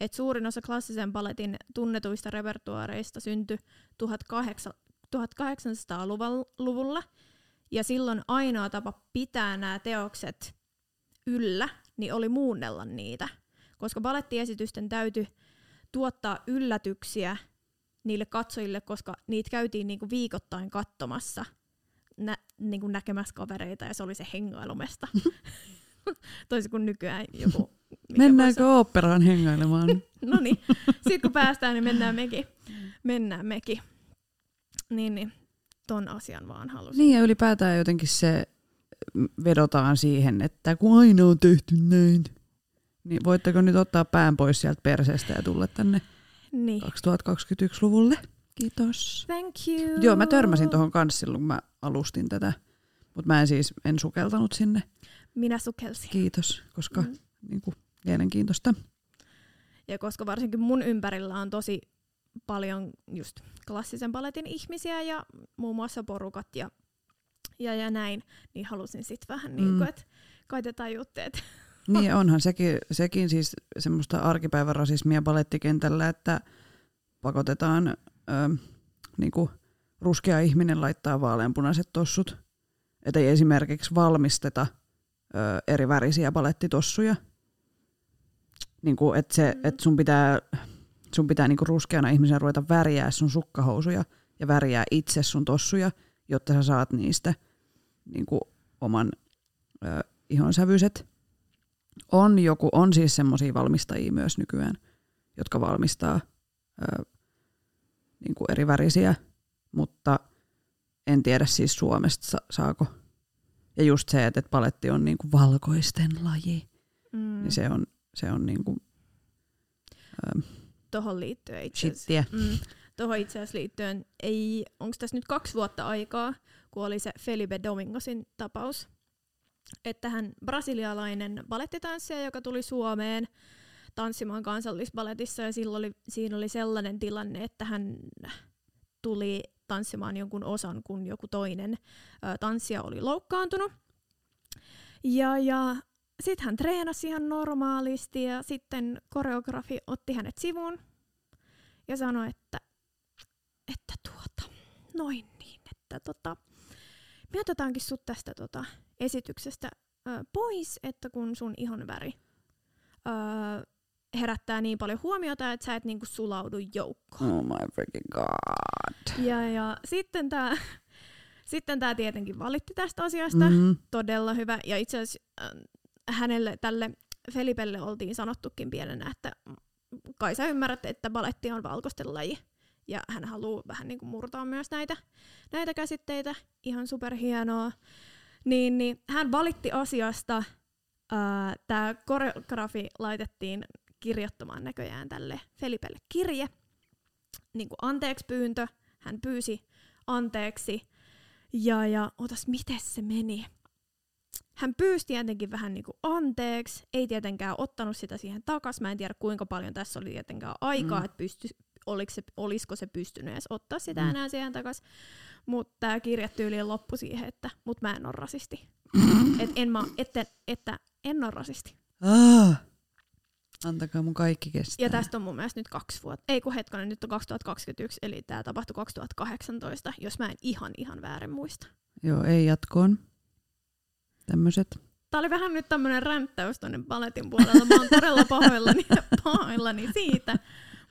että suurin osa klassisen baletin tunnetuista repertuaareista syntyi 1800 1800-luvulla, ja silloin ainoa tapa pitää nämä teokset yllä, niin oli muunnella niitä. Koska balettiesitysten täytyi tuottaa yllätyksiä niille katsojille, koska niitä käytiin niinku viikoittain katsomassa, nä- niinku näkemässä kavereita, ja se oli se hengailumesta. Toisin kuin nykyään joku... Mennäänkö oopperaan hengailemaan? No niin, sitten kun päästään, niin mennään mekin. Mennään mekin. Niin, niin, ton asian vaan halusin. niin ja ylipäätään jotenkin se vedotaan siihen, että kun aina on tehty näin, niin voitteko nyt ottaa pään pois sieltä perseestä ja tulla tänne Niin. 2021-luvulle? Kiitos. Thank you. Joo, mä törmäsin tuohon kanssa silloin, kun mä alustin tätä. Mutta mä en siis, en sukeltanut sinne. Minä sukelsin. Kiitos, koska Mm. mm. niin kuin, mielenkiintoista. Ja koska varsinkin mun ympärillä on tosi paljon just klassisen paletin ihmisiä ja muun muassa porukat ja, ja, ja näin, niin halusin sitten vähän niin kuin, Mm. että kai te tajutte, että Niin onhan sekin, sekin siis semmoista arkipäivän rasismia balettikentällä, että pakotetaan ö, niinku, ruskea ihminen laittaa vaaleanpunaiset tossut. Että ei esimerkiksi valmisteta ö, eri värisiä balettitossuja. Niinku, että se, et sun pitää, sun pitää niinku ruskeana ihmisenä ruveta väriää sun sukkahousuja ja väriää itse sun tossuja, jotta sä saat niistä niinku, oman ö, ihonsävyiset on joku, on siis semmoisia valmistajia myös nykyään, jotka valmistaa ö, niin kuin eri värisiä, mutta en tiedä siis Suomesta sa- saako. Ja just se, että, paletti on niin kuin valkoisten laji, mm, mm. niin se on, se on niin kuin, ö, tohon liittyen itse asiassa. Mm, tuohon itse asiassa liittyen, ei, onko tässä nyt kaksi vuotta aikaa, kun oli se Felipe Domingosin tapaus, että hän brasilialainen balettitanssija, joka tuli Suomeen tanssimaan kansallisbaletissa ja silloin oli, siinä oli sellainen tilanne, että hän tuli tanssimaan jonkun osan, kun joku toinen ö, tanssija oli loukkaantunut. Ja, ja sitten hän treenasi ihan normaalisti ja sitten koreografi otti hänet sivuun ja sanoi, että, että tuota, noin niin, että tota, me otetaankin sut tästä tota, esityksestä ö, pois, että kun sun ihon väri ö, herättää niin paljon huomiota, että sä et niinku sulaudu joukkoon. Oh my freaking god. Ja, ja sitten tämä sitten tää tietenkin valitti tästä asiasta. Mm. Todella hyvä. Ja itse asiassa äh, hänelle, tälle Felipelle oltiin sanottukin pienenä, että kai sä ymmärrät, että baletti on valkoisten laji. Ja hän haluaa vähän niin kuin murtaa myös näitä, näitä käsitteitä. Ihan superhienoa. Niin, niin hän valitti asiasta. Tämä koreografi laitettiin kirjoittamaan näköjään tälle Felipelle kirje. Niin kuin anteeksi pyyntö hän pyysi anteeksi. Ja, ja otas, miten se meni? Hän pyysi tietenkin vähän niin kuin anteeksi, ei tietenkään ottanut sitä siihen takas. Mä en tiedä kuinka paljon tässä oli tietenkään aikaa, mm. että pysty, oliko se, olisiko se pystynyt edes ottaa sitä mm. enää siihen takas. Mutta tämä kirjatyyli loppui siihen, että mut mä en ole rasisti. Et en mä, että, että en ole rasisti. Ah. Antakaa mun kaikki kestää. Ja tästä on mun mielestä nyt kaksi vuotta. Ei kun hetkonen, nyt on 2021, eli tämä tapahtui 2018, jos mä en ihan ihan väärin muista. Joo, ei jatkoon. Tämmöiset. Tää oli vähän nyt tämmönen ränttäys tonne paletin puolella. Mä oon todella pahoillani, pahoillani siitä.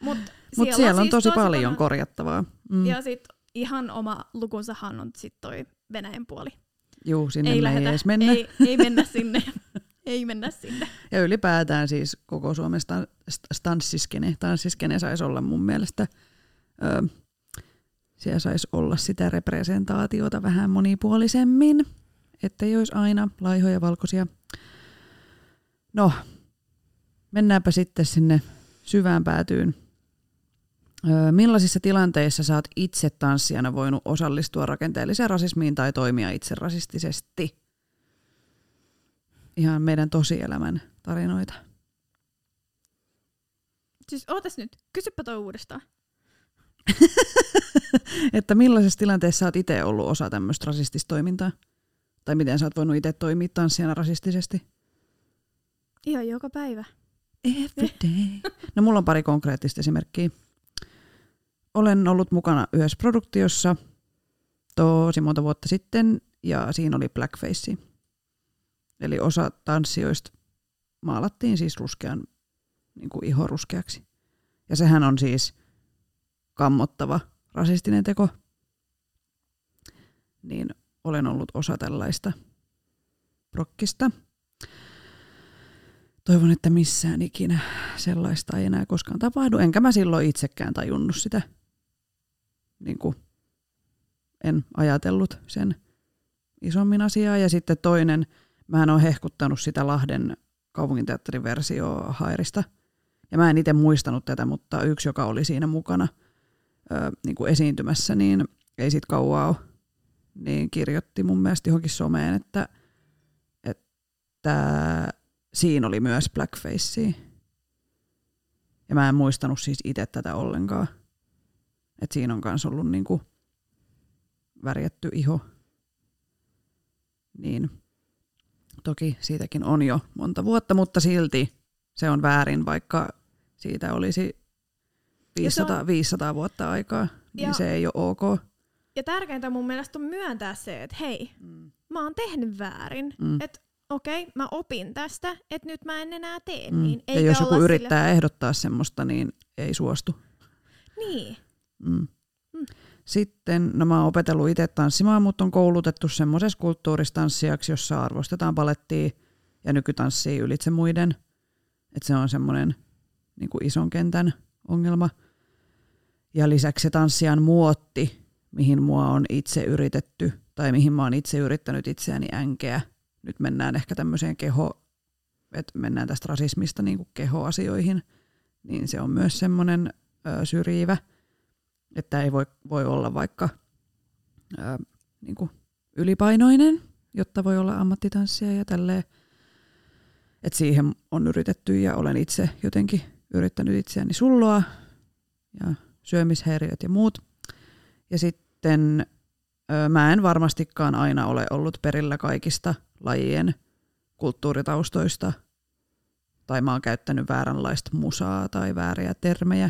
Mutta Mut siellä, siellä on siis tosi paljon paljon. korjattavaa. Mm. Ja sit ihan oma lukunsahan on sit toi Venäjän puoli. Juu, sinne ei me ei lähetä, edes mennä. Ei, ei mennä sinne. ei mennä sinne. Ja ylipäätään siis koko Suomen stan- st- stanssiskene, tanssiskene saisi olla mun mielestä, ö, siellä saisi olla sitä representaatiota vähän monipuolisemmin, ettei olisi aina laihoja valkoisia. No, mennäänpä sitten sinne syvään päätyyn. Millaisissa tilanteissa sä oot itse tanssijana voinut osallistua rakenteelliseen rasismiin tai toimia itse rasistisesti? Ihan meidän tosielämän tarinoita. Siis ootas nyt, kysypä toi uudestaan. että millaisessa tilanteessa sä oot itse ollut osa tämmöistä rasistista toimintaa? Tai miten sä oot voinut itse toimia tanssijana rasistisesti? Ihan joka päivä. Every day. No mulla on pari konkreettista esimerkkiä. Olen ollut mukana yhdessä produktiossa tosi monta vuotta sitten ja siinä oli blackface. Eli osa tanssijoista maalattiin siis ruskean niin kuin iho ruskeaksi. Ja sehän on siis kammottava rasistinen teko. Niin olen ollut osa tällaista prokkista. Toivon, että missään ikinä sellaista ei enää koskaan tapahdu. Enkä mä silloin itsekään tajunnut sitä. Niin kuin en ajatellut sen isommin asiaa. Ja sitten toinen, mä oon hehkuttanut sitä Lahden kaupunginteatterin versio Hairista. Ja mä en itse muistanut tätä, mutta yksi, joka oli siinä mukana ö, niin kuin esiintymässä, niin ei sit kauaa ole, niin kirjoitti mun mielestä johonkin someen, että, että siinä oli myös blackfacea. Ja mä en muistanut siis itse tätä ollenkaan. Että siinä on myös ollut niinku värjätty iho. Niin toki siitäkin on jo monta vuotta, mutta silti se on väärin, vaikka siitä olisi 500, on- 500 vuotta aikaa, niin Ja- se ei ole ok. Ja tärkeintä mun mielestä on myöntää se, että hei, Mm. mä oon tehnyt väärin. Mm. Että okei, mä opin tästä, että nyt mä en enää tee Mm. niin. Ja jos joku yrittää ehdottaa semmoista, niin ei suostu. Sille, niin. Mm. Mm. Sitten, no mä oon opetellut itse tanssimaan, mutta on koulutettu semmoisessa kulttuuristanssijaksi, jossa arvostetaan palettia ja nykytanssia ylitse muiden. Että se on semmoinen niin ison kentän ongelma. Ja lisäksi se tanssijan muotti, mihin mua on itse yritetty, tai mihin mä oon itse yrittänyt itseäni änkeä. Nyt mennään ehkä tämmöiseen keho, että mennään tästä rasismista niin kuin kehoasioihin, niin se on myös semmoinen ö, syrjivä – että ei voi, voi olla vaikka ää, niin kuin ylipainoinen, jotta voi olla ammattitanssija ja tälleen. Et siihen on yritetty ja olen itse jotenkin yrittänyt itseäni sulloa ja syömishäiriöt ja muut. Ja sitten mä en varmastikaan aina ole ollut perillä kaikista lajien kulttuuritaustoista tai mä oon käyttänyt vääränlaista musaa tai vääriä termejä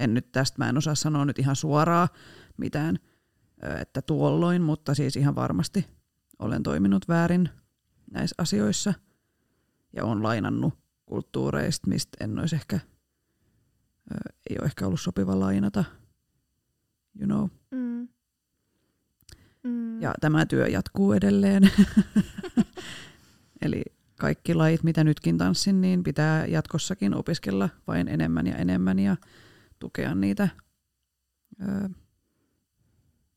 en nyt tästä, mä en osaa sanoa nyt ihan suoraan mitään, että tuolloin, mutta siis ihan varmasti olen toiminut väärin näissä asioissa ja on lainannut kulttuureista, mistä en olisi ehkä, ei ole ehkä ollut sopiva lainata, you know. Mm. Mm. Ja tämä työ jatkuu edelleen. Eli kaikki lajit, mitä nytkin tanssin, niin pitää jatkossakin opiskella vain enemmän ja enemmän ja tukea niitä ö,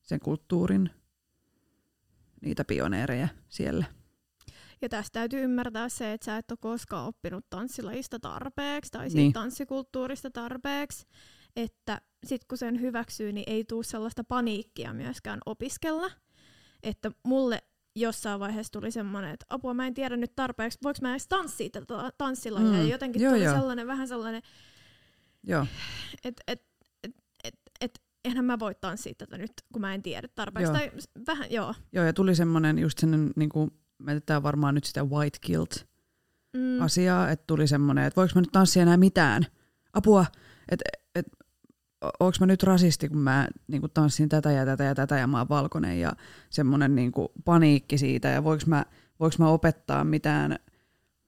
sen kulttuurin, niitä pioneereja siellä. Ja tästä täytyy ymmärtää se, että sä et ole koskaan oppinut tanssilajista tarpeeksi tai siitä niin. tanssikulttuurista tarpeeksi. että sit kun sen hyväksyy, niin ei tule sellaista paniikkia myöskään opiskella. Että mulle jossain vaiheessa tuli semmoinen, että apua mä en tiedä nyt tarpeeksi, voiko mä edes tanssia tätä tanssilajia. Mm. Ja jotenkin Joo, tuli joo. sellainen, vähän sellainen, Joo, et, et, et, et, eihän mä voi tanssia tätä nyt, kun mä en tiedä tarpeeksi. Joo. Tai vähän, joo. joo ja tuli semmoinen just sellainen, niin kuin, me tätä varmaan nyt sitä white guilt Mm. asiaa, että tuli semmoinen, että voiko mä nyt tanssia enää mitään? Apua, että et, onko mä nyt rasisti, kun mä niin kuin tanssin tätä ja tätä ja tätä ja mä oon valkoinen ja semmoinen niin kuin paniikki siitä ja voiko mä, voiko mä opettaa mitään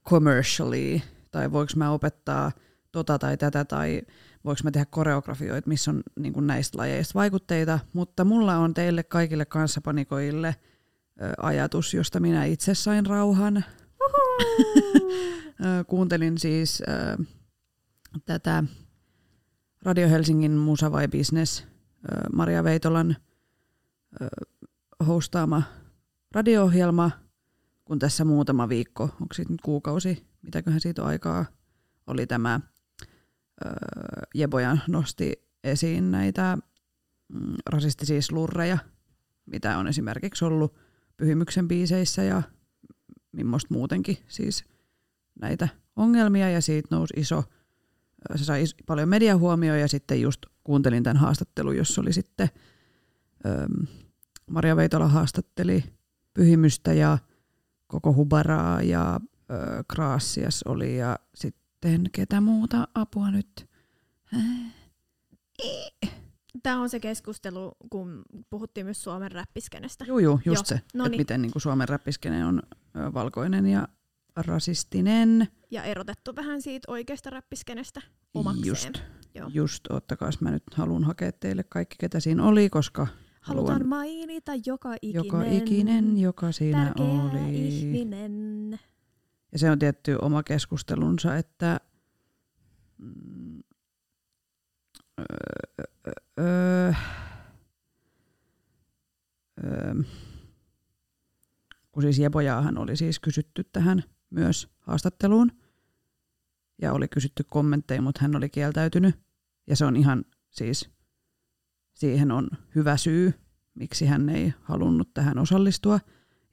commercially tai voiko mä opettaa tota tai tätä tai voiko mä tehdä koreografioita, missä on niin kuin näistä lajeista vaikutteita, mutta mulla on teille kaikille kanssapanikoille ö, ajatus, josta minä itse sain rauhan. Kuuntelin siis ö, tätä Radio Helsingin Musa vai Business ö, Maria Veitolan ö, hostaama radio-ohjelma, kun tässä muutama viikko, onko siitä nyt kuukausi, mitäköhän siitä on aikaa, oli tämä ö, Jeboja nosti esiin näitä mm, rasistisia slurreja, mitä on esimerkiksi ollut Pyhimyksen biiseissä ja millaista muutenkin siis näitä ongelmia. Ja siitä nousi iso, se sai paljon mediahuomioon ja sitten just kuuntelin tämän haastattelun, jossa oli sitten äm, Maria Veitola haastatteli Pyhimystä ja koko Hubaraa ja ö, Kraasias oli ja sitten ketä muuta apua nyt? Häh? Tämä on se keskustelu, kun puhuttiin myös Suomen räppiskenestä. Juu, juu, just Joo, se, no että niin. miten niin kuin Suomen räppiskene on valkoinen ja rasistinen. Ja erotettu vähän siitä oikeasta räppiskenestä omakseen. Just, Joo. just ottakaas mä nyt haluan hakea teille kaikki, ketä siinä oli, koska Halutaan haluan mainita joka ikinen, joka ikinen, joka siinä tärkeä oli. ihminen. Ja se on tietty oma keskustelunsa, että öö, öö, öö, kun siis Jebojaahan oli siis kysytty tähän myös haastatteluun ja oli kysytty kommentteja, mutta hän oli kieltäytynyt ja se on ihan siis, siihen on hyvä syy, miksi hän ei halunnut tähän osallistua.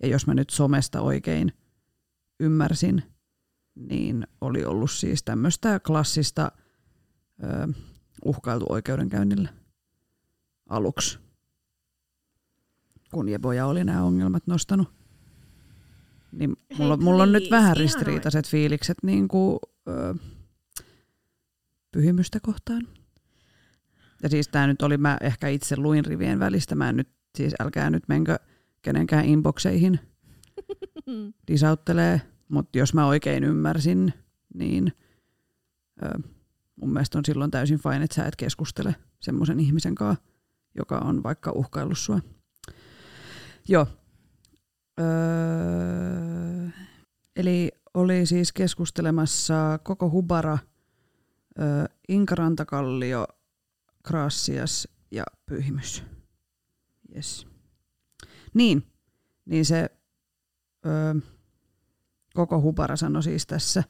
Ja jos mä nyt somesta oikein ymmärsin, niin oli ollut siis tämmöistä klassista ö, uhkailtu oikeudenkäynnillä aluksi, kun Jeboja oli nämä ongelmat nostanut. Niin mulla, mulla on nyt vähän ristiriitaiset fiilikset niin kuin, ö, pyhimystä kohtaan. Ja siis tämä nyt oli, mä ehkä itse luin rivien välistä, mä en nyt, siis älkää nyt menkö kenenkään inboxeihin disauttelee, mutta jos mä oikein ymmärsin, niin ö, mun mielestä on silloin täysin fine, että sä et keskustele semmoisen ihmisen kanssa, joka on vaikka uhkaillut sua. Joo. Öö, eli oli siis keskustelemassa koko Hubara, ö, Inka Rantakallio, Krassias ja Pyhimys. Yes. Niin, niin se ö, koko Hubara sanoi siis tässä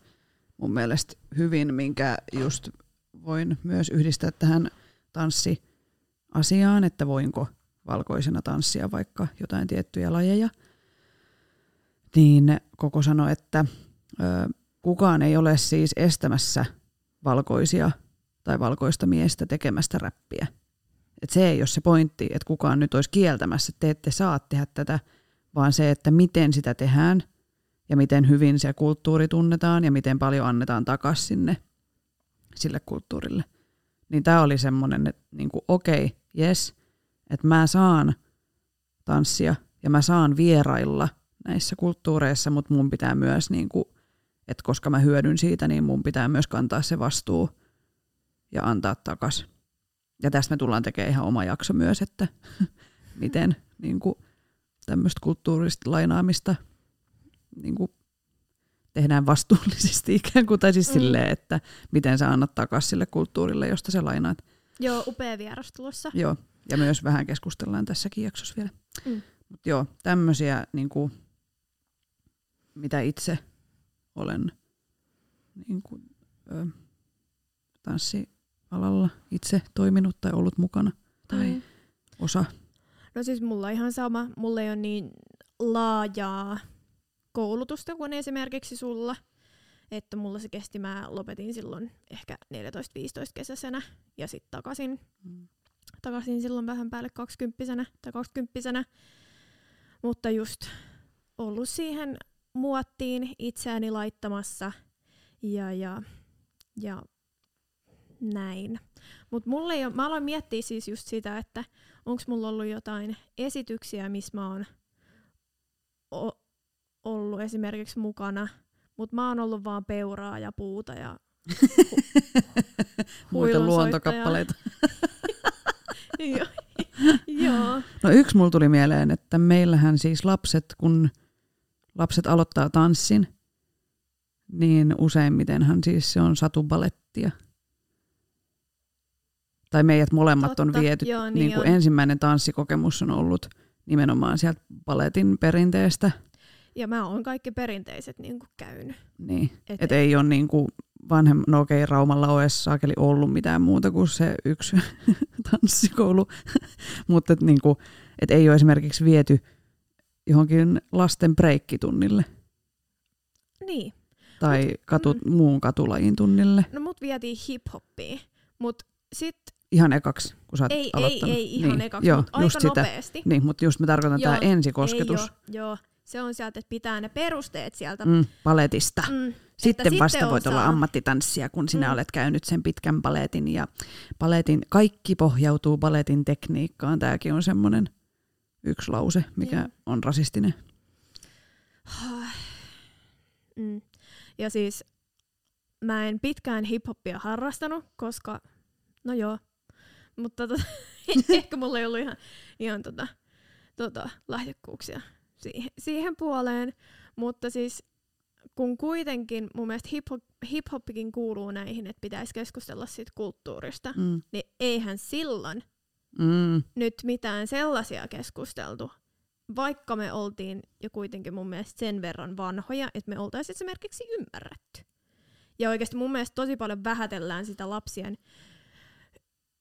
mun mielestä hyvin, minkä just voin myös yhdistää tähän tanssiasiaan, että voinko valkoisena tanssia vaikka jotain tiettyjä lajeja. Niin koko sanoi, että ö, kukaan ei ole siis estämässä valkoisia tai valkoista miestä tekemästä räppiä. Et se ei ole se pointti, että kukaan nyt olisi kieltämässä, että te ette saa tehdä tätä, vaan se, että miten sitä tehdään ja miten hyvin se kulttuuri tunnetaan ja miten paljon annetaan takaisin sinne sille kulttuurille. Niin tämä oli semmoinen, että niinku, okei, okay, jes, että mä saan tanssia ja mä saan vierailla näissä kulttuureissa, mutta mun pitää myös, niinku, että koska mä hyödyn siitä, niin mun pitää myös kantaa se vastuu ja antaa takas. Ja tästä me tullaan tekemään ihan oma jakso myös, että miten niin kuin, tämmöistä kulttuurista lainaamista niin kuin, tehdään vastuullisesti ikään kuin, tai siis mm. silleen, että miten sä annat takaisin sille kulttuurille, josta sä lainaat. Joo, upea vieras tulossa. Joo, ja myös vähän keskustellaan tässäkin jaksossa vielä. Mm. Mut joo, tämmöisiä, niin kuin, mitä itse olen niin kuin, ö, alalla itse toiminut tai ollut mukana tai Mm. osa. No siis mulla on ihan sama. Mulla ei ole niin laajaa koulutusta kuin esimerkiksi sulla. Että mulla se kesti, mä lopetin silloin ehkä 14-15 kesäisenä ja sitten takaisin, Mm. takaisin silloin vähän päälle 20 tai 20 Mutta just ollut siihen muottiin itseäni laittamassa ja, ja, ja näin. Mutta mulla ei ole, mä aloin miettiä siis just sitä, että onko mulla ollut jotain esityksiä, missä mä oon o- ollut esimerkiksi mukana, mutta mä oon ollut vaan peuraa ja puuta ja Muita huilunsoittajaa. luontokappaleita. Joo. Joo. No yksi mulla tuli mieleen, että meillähän siis lapset, kun lapset aloittaa tanssin, niin useimmitenhan siis se on satubalettia. Tai meidät molemmat on Totta, viety. joo, niin niin kuin on. ensimmäinen tanssikokemus on ollut nimenomaan sieltä baletin perinteestä. Ja mä oon kaikki perinteiset niin käynyt. Niin. Et, Et ei ole niin kuin vanhem, no okei, Raumalla ole saakeli ollut mitään muuta kuin se yksi tanssikoulu, mutta et niin kuin, et ei ole esimerkiksi viety johonkin lasten breikkitunnille Niin. tai katu, mm. muun katulajin tunnille. No mut vietiin hip-hoppiin. Mut sit Ihan ekaksi, kun sä oot ei, ei, aloittanut. ei ihan niin, ekaksi, joo, mut aika just sitä. nopeasti. Niin, mutta just mä tarkoitan Joo, tämä ensikosketus Ei, joo, joo, se on sieltä, että pitää ne perusteet sieltä. mm, paletista. Mm, Sitten vasta sitten voit olla osaa. ammattitanssija, kun sinä Mm. olet käynyt sen pitkän paletin. Ja paletin, kaikki pohjautuu paletin tekniikkaan. Tämäkin on semmoinen yksi lause, mikä Joo. on rasistinen. Mm. Ja siis mä en pitkään hiphoppia harrastanut, koska, no joo, mutta tota, ehkä mulla ei ollut ihan, ihan tota, tota, lahjakkuuksia siihen, siihen puoleen. Mutta siis kun kuitenkin mun mielestä hip-hop, hip-hoppikin kuuluu näihin, että pitäisi keskustella siitä kulttuurista, Mm. niin eihän silloin Mm. nyt mitään sellaisia keskusteltu, vaikka me oltiin jo kuitenkin mun mielestä sen verran vanhoja, että me oltaisiin esimerkiksi ymmärretty. Ja oikeasti mun mielestä tosi paljon vähätellään sitä lapsien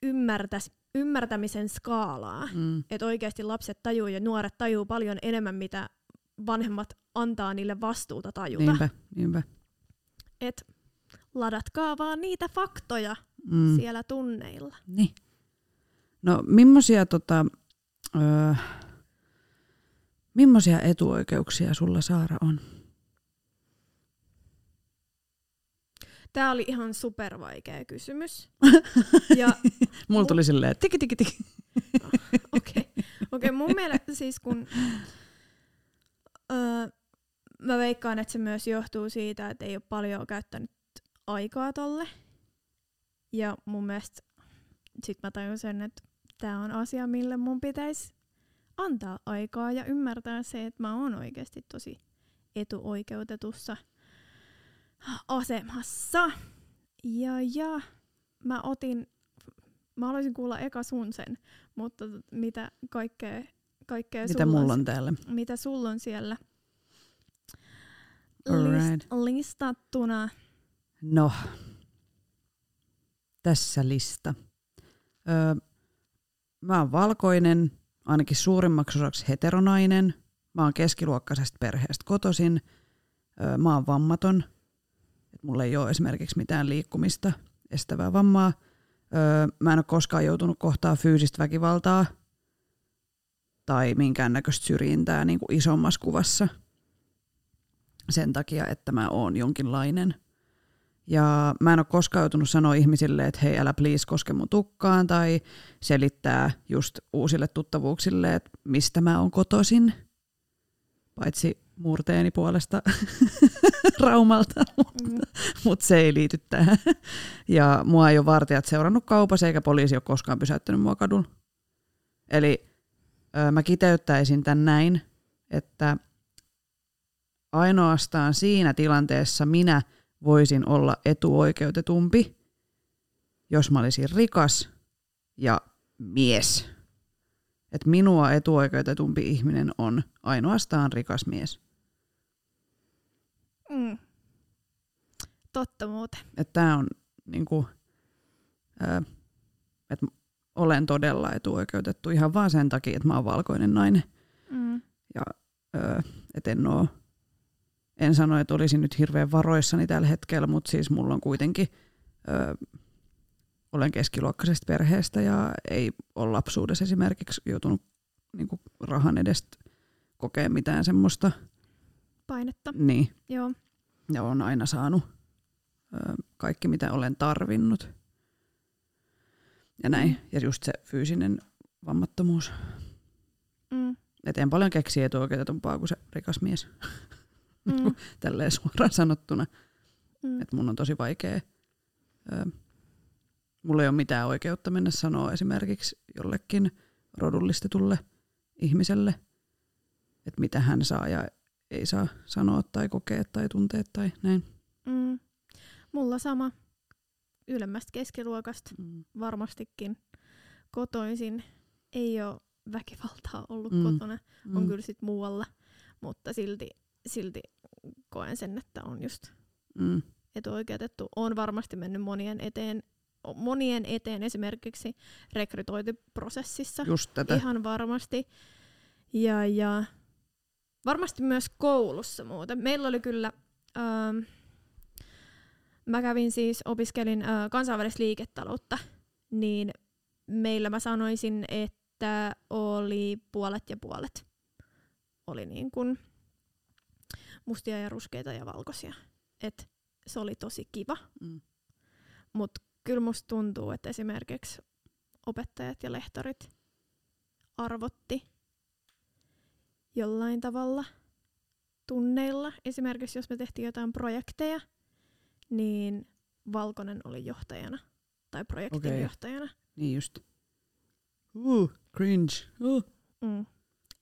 ymmärtäs, ymmärtämisen skaalaa. Mm. Että oikeasti lapset tajuu ja nuoret tajuu paljon enemmän, mitä vanhemmat antaa niille vastuuta tajuta. Niinpä, niinpä. Et ladatkaa vaan niitä faktoja Mm. siellä tunneilla. Niin. No, millaisia, tota, öö, millaisia etuoikeuksia sulla Saara on? Tämä oli ihan supervaikea kysymys. ja Mulla tuli silleen tiki tiki tiki. Okei, okay. okay, mun mielestä siis kun öö, mä veikkaan, että se myös johtuu siitä, että ei ole paljon käyttänyt aikaa tolle. Ja mun mielestä sit mä tajusin, että tämä on asia, mille mun pitäisi antaa aikaa ja ymmärtää se, että mä oon oikeasti tosi etuoikeutetussa asemassa. Ja, ja mä otin, mä haluaisin kuulla eka sun sen, mutta mitä kaikkea, kaikkea Mitä sulla mulla on täällä? mitä sulla on siellä Alright. listattuna? No, tässä lista. Öö, mä oon valkoinen, ainakin suurimmaksi osaksi heteronainen. Mä oon keskiluokkaisesta perheestä kotoisin. Öö, mä oon vammaton. Et mulla ei ole esimerkiksi mitään liikkumista estävää vammaa. Öö, mä en ole koskaan joutunut kohtaa fyysistä väkivaltaa tai minkäännäköistä syrjintää niin kuin isommassa kuvassa sen takia, että mä oon jonkinlainen. Ja mä en ole koskaan joutunut sanoa ihmisille, että hei älä please koske mun tukkaan tai selittää just uusille tuttavuuksille, että mistä mä oon kotoisin. Paitsi murteeni puolesta Raumalta, Mm. mutta se ei liity tähän. Ja mua ei ole vartijat seurannut kaupassa eikä poliisi ole koskaan pysäyttänyt mua kadulla. Eli ö, mä kiteyttäisin tämän näin, että ainoastaan siinä tilanteessa minä voisin olla etuoikeutetumpi, jos mä olisin rikas ja mies. Et minua etuoikeutetumpi ihminen on ainoastaan rikas mies. Mm. Totta muuten. Että tämä on niinku, että olen todella etuoikeutettu ihan vaan sen takia, että mä oon valkoinen nainen. Mm. Ja ö, et en, oo, en sano, että olisin nyt hirveän varoissani tällä hetkellä, mutta siis mulla on kuitenkin, ö, olen keskiluokkaisesta perheestä ja ei ole lapsuudessa esimerkiksi joutunut niin kuin rahan edestä kokea mitään semmoista. Painetta. Niin, Joo. ja on aina saanut ö, kaikki, mitä olen tarvinnut. Ja näin. Mm. Ja just se fyysinen vammattomuus. Mm. Et en paljon keksi etuoikeutetumpaa kuin se rikas mies. Mm. Tälleen suoraan sanottuna. Mm. Että mun on tosi vaikea. Ö, mulla ei ole mitään oikeutta mennä sanoa esimerkiksi jollekin rodullistetulle ihmiselle, että mitä hän saa ja ei saa sanoa tai kokea tai tuntea tai näin. Mm. Mulla sama ylemmästä keskiluokasta Mm. varmastikin kotoisin. Ei ole väkivaltaa ollut Mm. mm. kotona, on Mm. kyllä sit muualla, mutta silti, silti koen sen, että on just Mm. etuoikeutettu. On varmasti mennyt monien eteen, monien eteen esimerkiksi rekrytointiprosessissa. Just tätä. Ihan varmasti. Ja, ja varmasti myös koulussa muuten. Meillä oli kyllä, ähm, mä kävin siis, opiskelin äh, kansainvälistä liiketaloutta, niin meillä mä sanoisin, että oli puolet ja puolet. Oli niin kuin mustia ja ruskeita ja valkoisia. Et se oli tosi kiva. Mm. Mutta kyllä musta tuntuu, että esimerkiksi opettajat ja lehtorit arvotti jollain tavalla tunneilla. Esimerkiksi jos me tehtiin jotain projekteja, niin valkoinen oli johtajana tai projektin Okei. johtajana. Niin just. Uh, cringe. Uh. Mm.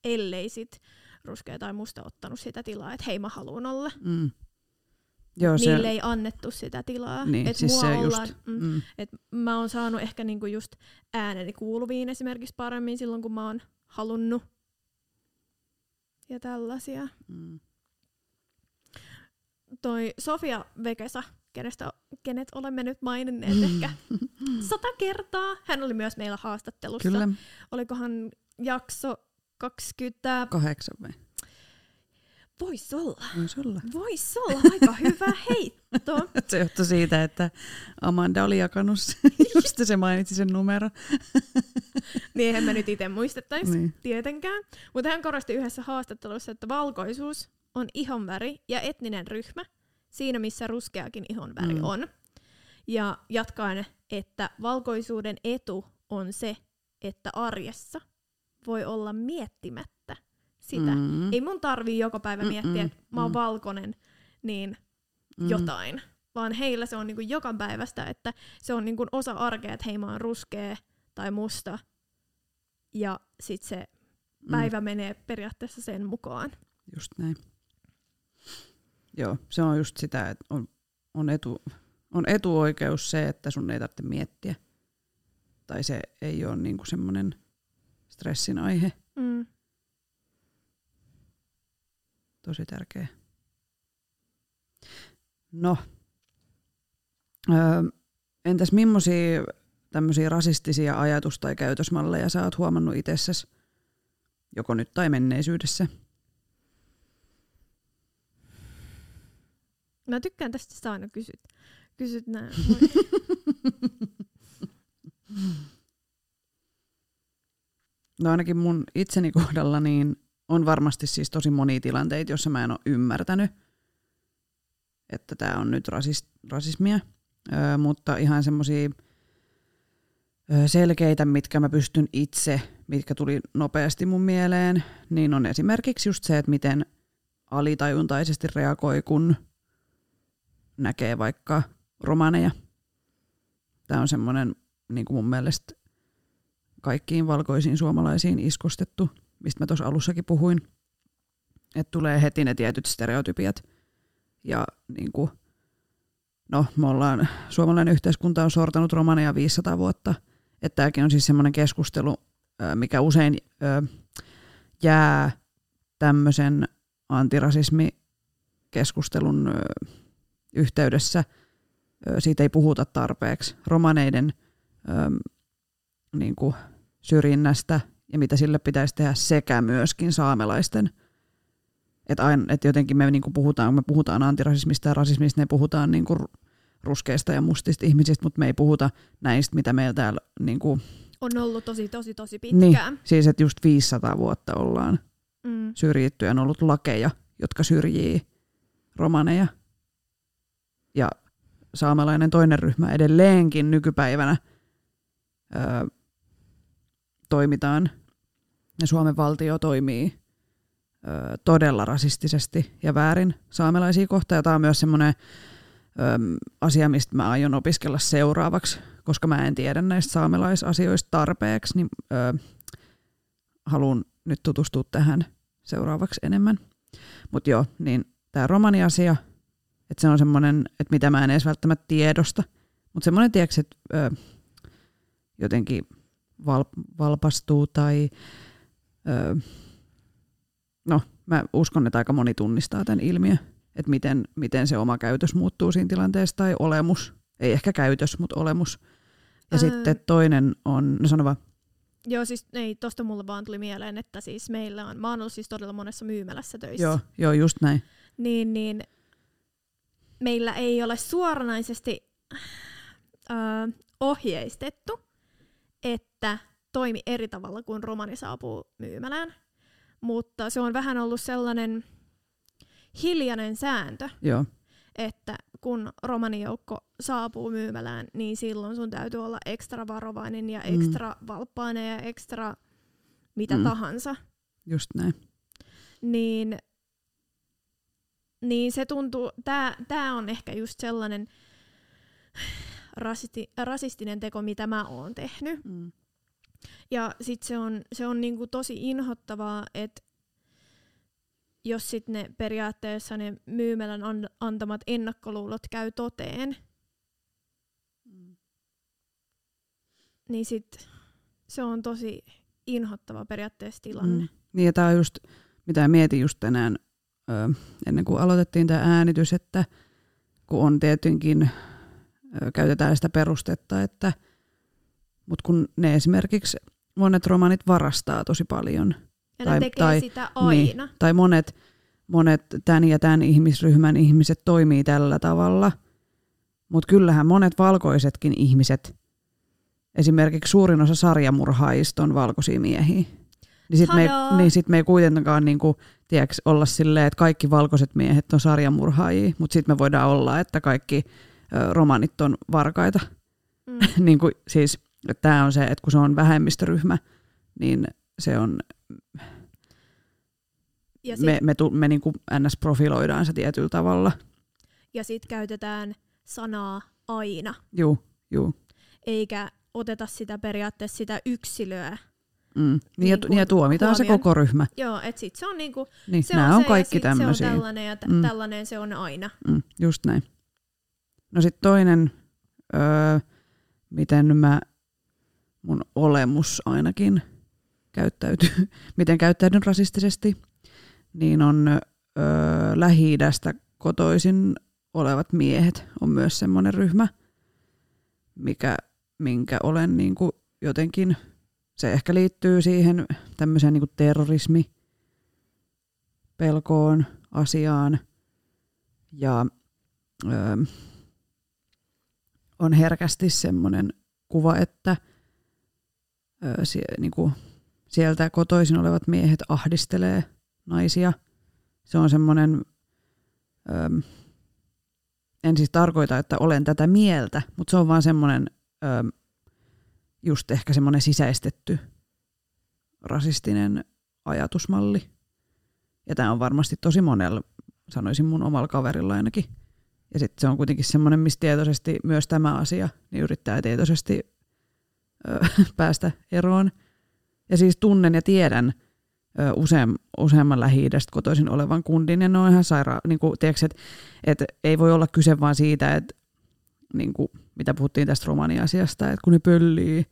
Ellei sit ruskea tai musta ottanut sitä tilaa, että hei mä haluan olla. Mm. Joo, se, Niille ei annettu sitä tilaa. niin, Et siis mua se ollaan, just. mm, Mm. Et mä oon saanut ehkä niinku just ääneni kuuluviin esimerkiksi paremmin silloin, kun mä oon halunnut. Ja tällaisia. Mm. Toi Sofia Vekesa, kenestä, kenet olemme nyt maininneet ehkä sata kertaa. Hän oli myös meillä haastattelussa. Kyllä, Olikohan jakso 20... kahdeksan vai? Vois olla. Voisi olla. Vois olla aika hyvä heitto. Se johtui siitä, että Amanda oli jakanut sen, just se mainitsi sen numero. niin eihän mä nyt itse muistettaisi. Niin. tietenkään. Mutta hän korosti yhdessä haastattelussa, että valkoisuus on ihonväri ja etninen ryhmä siinä, missä ruskeakin ihonväri mm. on. Ja jatkaen, että valkoisuuden etu on se, että arjessa voi olla miettimättä sitä. Mm. Mm. Ei mun tarvii joka päivä Mm-mm, miettiä, että mä oon mm. valkoinen, niin Mm. jotain. Vaan heillä se on niinku joka päivästä, että se on niinku osa arkea, että hei mä oon ruskea tai musta. Ja sit se Mm. päivä menee periaatteessa sen mukaan. Just näin. Joo, se on just sitä, että on, on, etu, on etuoikeus se, että sun ei tarvitse miettiä. Tai se ei ole niinku semmoinen stressin aihe. Mm. Tosi tärkeä. No, öö, entäs millaisia tämmöisiä rasistisia ajatus- tai käytösmalleja sä oot huomannut itsessäsi, joko nyt tai menneisyydessä? Mä tykkään tästä, että sä aina kysyt, kysyt nää. No ainakin mun itseni kohdalla niin on varmasti siis tosi monia tilanteita, joissa mä en ole ymmärtänyt, että tämä on nyt rasis, rasismia, öö, mutta ihan semmoisia selkeitä, mitkä mä pystyn itse, mitkä tuli nopeasti mun mieleen, niin on esimerkiksi just se, että miten alitajuntaisesti reagoi, kun näkee vaikka romaneja. Tämä on semmoinen niin kuin mun mielestä kaikkiin valkoisiin suomalaisiin iskostettu, mistä mä tuossa alussakin puhuin. Että tulee heti ne tietyt stereotypiat. Ja niin kuin, no, me ollaan, suomalainen yhteiskunta on sortanut romaneja 500 vuotta. Että tämäkin on siis semmoinen keskustelu, mikä usein jää tämmöisen antirasismikeskustelun yhteydessä. Siitä ei puhuta tarpeeksi. Romaneiden niin kuin syrjinnästä ja mitä sille pitäisi tehdä sekä myöskin saamelaisten. Että et jotenkin me niin kuin puhutaan, me puhutaan antirasismista ja rasismista, ne puhutaan niin kuin ruskeista ja mustista ihmisistä, mutta me ei puhuta näistä, mitä meillä täällä niin kuin, On ollut tosi, tosi, tosi niin, pitkään. siis että just 500 vuotta ollaan Mm. syrjitty ja on ollut lakeja, jotka syrjii romaneja. Ja saamelainen toinen ryhmä edelleenkin nykypäivänä öö, toimitaan ja Suomen valtio toimii öö, todella rasistisesti ja väärin saamelaisia kohtaan. Ja tämä on myös semmoinen asia, mistä mä aion opiskella seuraavaksi, koska mä en tiedä näistä saamelaisasioista tarpeeksi, niin öö, haluan nyt tutustua tähän seuraavaksi enemmän. Mutta joo, niin tämä romaniasia, että se on semmoinen, että mitä mä en edes välttämättä tiedosta, mutta semmoinen, tiedätkö, että ö, jotenkin val, valpastuu tai ö, no, mä uskon, että aika moni tunnistaa tämän ilmiön, että miten, miten se oma käytös muuttuu siinä tilanteessa tai olemus, ei ehkä käytös, mutta olemus. Ja Ää. sitten toinen on, no sano vaan, Joo, siis ei, tosta mulle vaan tuli mieleen, että siis meillä on, mä oon ollut siis todella monessa myymälässä töissä. joo, joo, just näin. Niin, niin meillä ei ole suoranaisesti ö, ohjeistettu, että toimi eri tavalla kuin romani saapuu myymälään. Mutta se on vähän ollut sellainen hiljainen sääntö, Joo, että kun romanijoukko saapuu myymälään, niin silloin sun täytyy olla ekstra varovainen ja Mm. ekstra valppainen ja ekstra mitä Mm. tahansa. just näin. Niin, niin se tuntuu, tää, tää on ehkä just sellainen rasisti, rasistinen teko, mitä mä oon tehnyt. Mm. Ja sit se on, se on niinku tosi inhottavaa, että jos sit ne periaatteessa ne myymälän an- antamat ennakkoluulot käy toteen, niin sit se on tosi inhottava periaatteessa tilanne. Mm. Niin ja tämä on just, mitä mietin just tänään, ö, ennen kuin aloitettiin tämä äänitys, että kun on tietenkin, ö, käytetään sitä perustetta, että mutta kun ne esimerkiksi, monet romanit varastaa tosi paljon, Ja Tai- ne tekee tai- sitä aina. tai monet, monet tämän ja tämän ihmisryhmän ihmiset toimii tällä tavalla, mutta kyllähän monet valkoisetkin ihmiset, esimerkiksi suurin osa sarjamurhaajista on valkoisia miehiä. Niin sitten me, ei- niin sit me ei kuitenkaan niinku, tiedätkö, olla silleen, että kaikki valkoiset miehet on sarjamurhaajia, mutta sitten me voidaan olla, että kaikki ö, romanit on varkaita. Mm. niin kuin, siis, tämä on se, että kun se on vähemmistöryhmä, niin se on, Ja sit, me, me, tu, me niin kuin ns. profiloidaan se tietyllä tavalla. ja sit käytetään sanaa aina, Juu, juu. eikä oteta sitä periaatteessa sitä yksilöä. Mm. Niin, Niin ja, kuin ja tuomitaan se huomioon. koko ryhmä. Joo, et sit se on niinku, Niin, se nämä on, on se, kaikki tämmöisiä. Se on tällainen ja t- Mm. tällainen se on aina. Mm, just näin. No sitten toinen, öö, miten mä, mun olemus ainakin käyttäytyy, miten käyttäydyn rasistisesti, niin on öö, Lähi-idästä kotoisin olevat miehet on myös semmoinen ryhmä, mikä, minkä olen niin kuin jotenkin, se ehkä liittyy siihen tämmöiseen niin terrorismi pelkoon, asiaan ja öö, on herkästi semmoinen kuva, että sie, niinku, sieltä kotoisin olevat miehet ahdistelee naisia. Se on semmoinen, en siis tarkoita, että olen tätä mieltä, mutta se on vaan semmoinen just ehkä semmoinen sisäistetty rasistinen ajatusmalli. Ja tämä on varmasti tosi monella, sanoisin mun omalla kaverilla ainakin. Ja sitten se on kuitenkin semmoinen, missä tietoisesti myös tämä asia, niin yrittää tietoisesti päästä eroon. Ja siis tunnen ja tiedän ö, useam, useamman lähi kotoisin olevan kundin, ja ne on ihan sairaan, niin kuin, tiedätkö, että, että ei voi olla kyse vaan siitä, että niin kuin, mitä puhuttiin tästä romaniasiasta, että kun ne pöllii,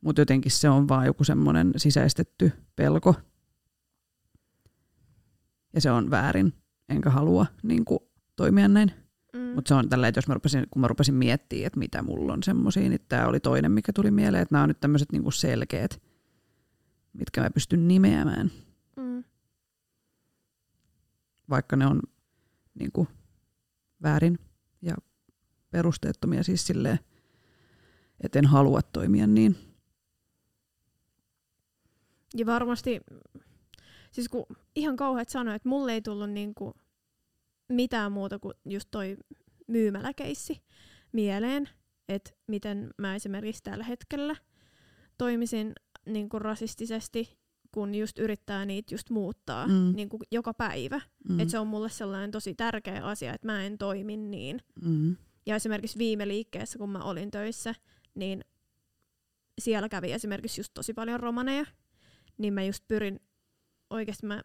mutta jotenkin se on vaan joku semmoinen sisäistetty pelko. Ja se on väärin, enkä halua niin kuin, toimia näin. Mutta se on tällä, että jos mä rupesin, kun mä rupesin miettimään, että mitä mulla on semmoisia, niin tämä oli toinen, mikä tuli mieleen, että nämä on nyt tämmöiset niinku selkeät, mitkä mä pystyn nimeämään, Mm. vaikka ne on niinku väärin ja perusteettomia siis silleen, että en halua toimia niin. Ja varmasti, siis kun ihan kauheat sanoa, että mulle ei tullut niinku mitään muuta kuin just toi myymäläkeissi mieleen, että miten mä esimerkiksi tällä hetkellä toimisin niinku rasistisesti, kun just yrittää niitä just muuttaa Mm. niinku joka päivä. Mm. Et se on mulle sellainen tosi tärkeä asia, että mä en toimi niin. mm. Ja esimerkiksi viime liikkeessä, kun mä olin töissä, niin siellä kävi esimerkiksi just tosi paljon romaneja. Niin mä just pyrin oikeasti, mä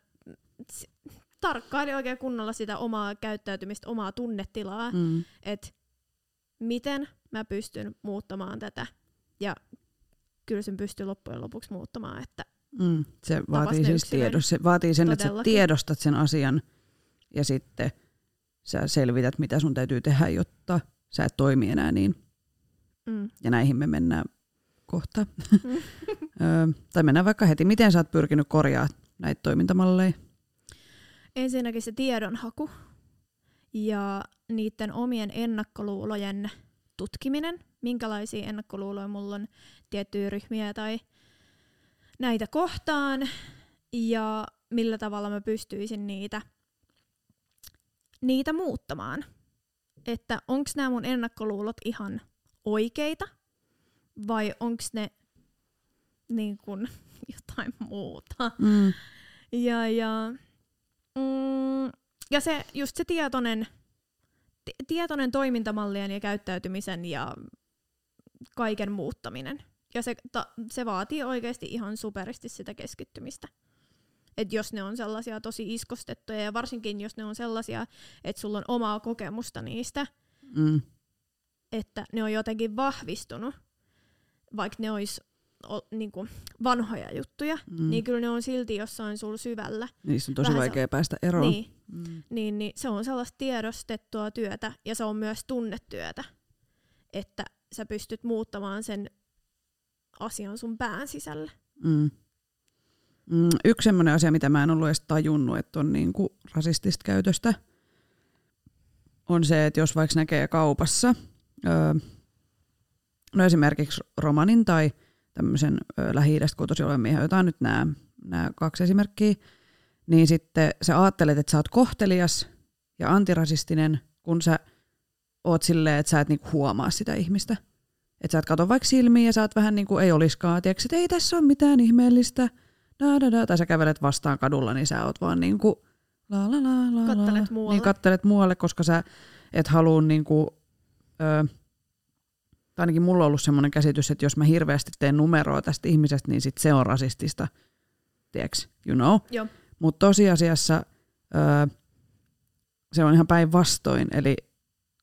tarkkailin oikein kunnolla sitä omaa käyttäytymistä, omaa tunnetilaa, Mm. että miten mä pystyn muuttamaan tätä. Ja kyllä sen pystyy loppujen lopuksi muuttamaan, että Mm. Se vaatii siis tiedos, se vaatii sen, että sä Todellakin. tiedostat sen asian ja sitten sä selvität, mitä sun täytyy tehdä, jotta sä et toimi enää niin. mm, Ja näihin me mennään kohta. Mm. Tai mennään vaikka heti. Miten sä oot pyrkinyt korjaa näitä toimintamalleja? Ensinnäkin se tiedonhaku ja niiden omien ennakkoluulojen tutkiminen, minkälaisia ennakkoluuloja mulla on tiettyjä ryhmiä tai näitä kohtaan ja millä tavalla mä pystyisin niitä, niitä muuttamaan. Että onko nämä mun ennakkoluulot ihan oikeita vai onko ne niin kun jotain muuta. Mm. Ja, ja, mm, ja se, just se tietoinen, ti- tietoinen toimintamallien ja käyttäytymisen ja kaiken muuttaminen. Ja se, ta, se vaatii oikeasti ihan superisti sitä keskittymistä. Et jos ne on sellaisia tosi iskostettuja ja varsinkin jos ne on sellaisia, että sulla on omaa kokemusta niistä, Mm. että ne on jotenkin vahvistunut, vaikka ne olisi niinku, vanhoja juttuja, Mm. niin kyllä ne on silti jossain sulla syvällä. Niistä on tosi vähän se- vaikea päästä eroon. Niin, Mm. niin, niin se on sellaista tiedostettua työtä ja se on myös tunnetyötä, että sä pystyt muuttamaan sen asian sun pään sisällä. Mm. Mm. Yksi sellainen asia, mitä mä en ollut edes tajunnut, että on niinku rasistista käytöstä, on se, että jos vaikka näkee kaupassa, öö, no esimerkiksi romanin tai tämmöisen lähi-idästä kotoisin olevan miehen, jotain nyt nämä, nämä kaksi esimerkkiä, niin sitten sä ajattelet, että sä oot kohtelias ja antirasistinen, kun sä oot silleen, että sä et niinku huomaa sitä ihmistä. Että sä et kato vaikka silmiin ja sä oot vähän niin kuin ei oliskaan, tiedätkö, että ei tässä ole mitään ihmeellistä. Da, da, da. Tai sä kävelet vastaan kadulla, niin sä oot vaan niin kuin la la la la la. Kattelet muualle. Niin kattelet muualle, koska sä et halua niin kuin, ö, ainakin mulla on ollut semmoinen käsitys, että jos mä hirveästi teen numeroa tästä ihmisestä, niin sit se on rasistista. Tiedätkö, you know? Mutta tosiasiassa ö, se on ihan päinvastoin. Eli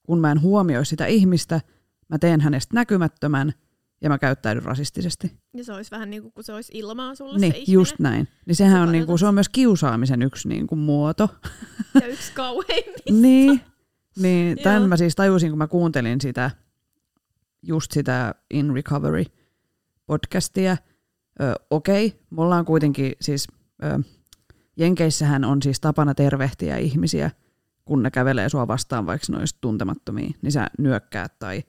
kun mä en huomioi sitä ihmistä, mä teen hänestä näkymättömän ja mä käyttäydyn rasistisesti. Ja se olisi vähän niin kuin kun se olisi ilmaa sulle Niin, se ihminen. just näin. Niin sehän Sä on, niinku, painotat se on myös kiusaamisen yksi niinku, muoto. Ja yksi kauheimmista. niin, niin tämän Joo. mä siis tajusin, kun mä kuuntelin sitä, just sitä In Recovery podcastia. Okei, me ollaan kuitenkin siis, ö, Jenkeissähän on siis tapana tervehtiä ihmisiä, kun ne kävelee sua vastaan, vaikka ne tuntemattomia, niin sä nyökkäät tai,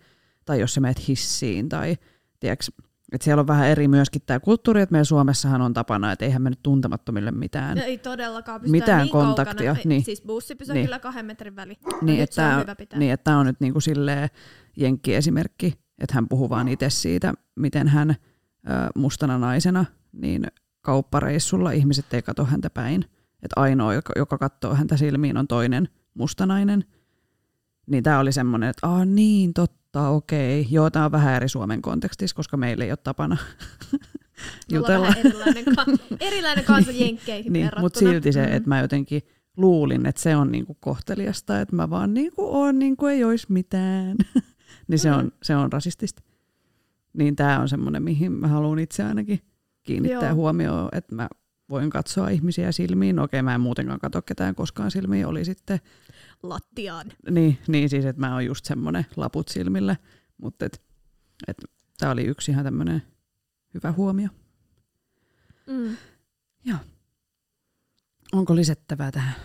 tai jos sä meet hissiin tai tiedätkö, että siellä on vähän eri myöskin tämä kulttuuri, että meillä Suomessahan on tapana, että eihän me nyt tuntemattomille mitään. No ei todellakaan pystytä Mitään niin kontaktia, Kaukana. niin. Siis bussipysäkillä Niin. kyllä kahden metrin väli. Niin, että on tämä pitää. niin, että tää on nyt niinku silleen jenkki-esimerkki, että hän puhuu vaan itse siitä, miten hän ö, mustana naisena, niin kauppareissulla ihmiset ei katso häntä päin. Että ainoa, joka, joka katsoo häntä silmiin, on toinen mustanainen. Niin tämä oli semmoinen, että ah niin, totta, okei. Joo, tämä on vähän eri Suomen kontekstissa, koska meillä ei ole tapana jutella. vähän erilainen, ka- erilainen kansa jenkkeihin Niin, verrattuna. mutta silti se, Mm. että mä jotenkin luulin, että se on niinku kohteliasta, että mä vaan niinku oon niinku ei olisi mitään. niin se Mm. on, se on rasistista. Niin tämä on semmoinen, mihin mä haluan itse ainakin kiinnittää Joo. huomioon, että mä voin katsoa ihmisiä silmiin. No okei, mä en muutenkaan katso ketään koskaan silmiin. Oli sitten, Lattiaan. niin, niin siis, että mä oon just semmonen laput silmille. Mutta et, et, tää oli yksi ihan tämmönen hyvä huomio. Mm. Onko lisättävää tähän?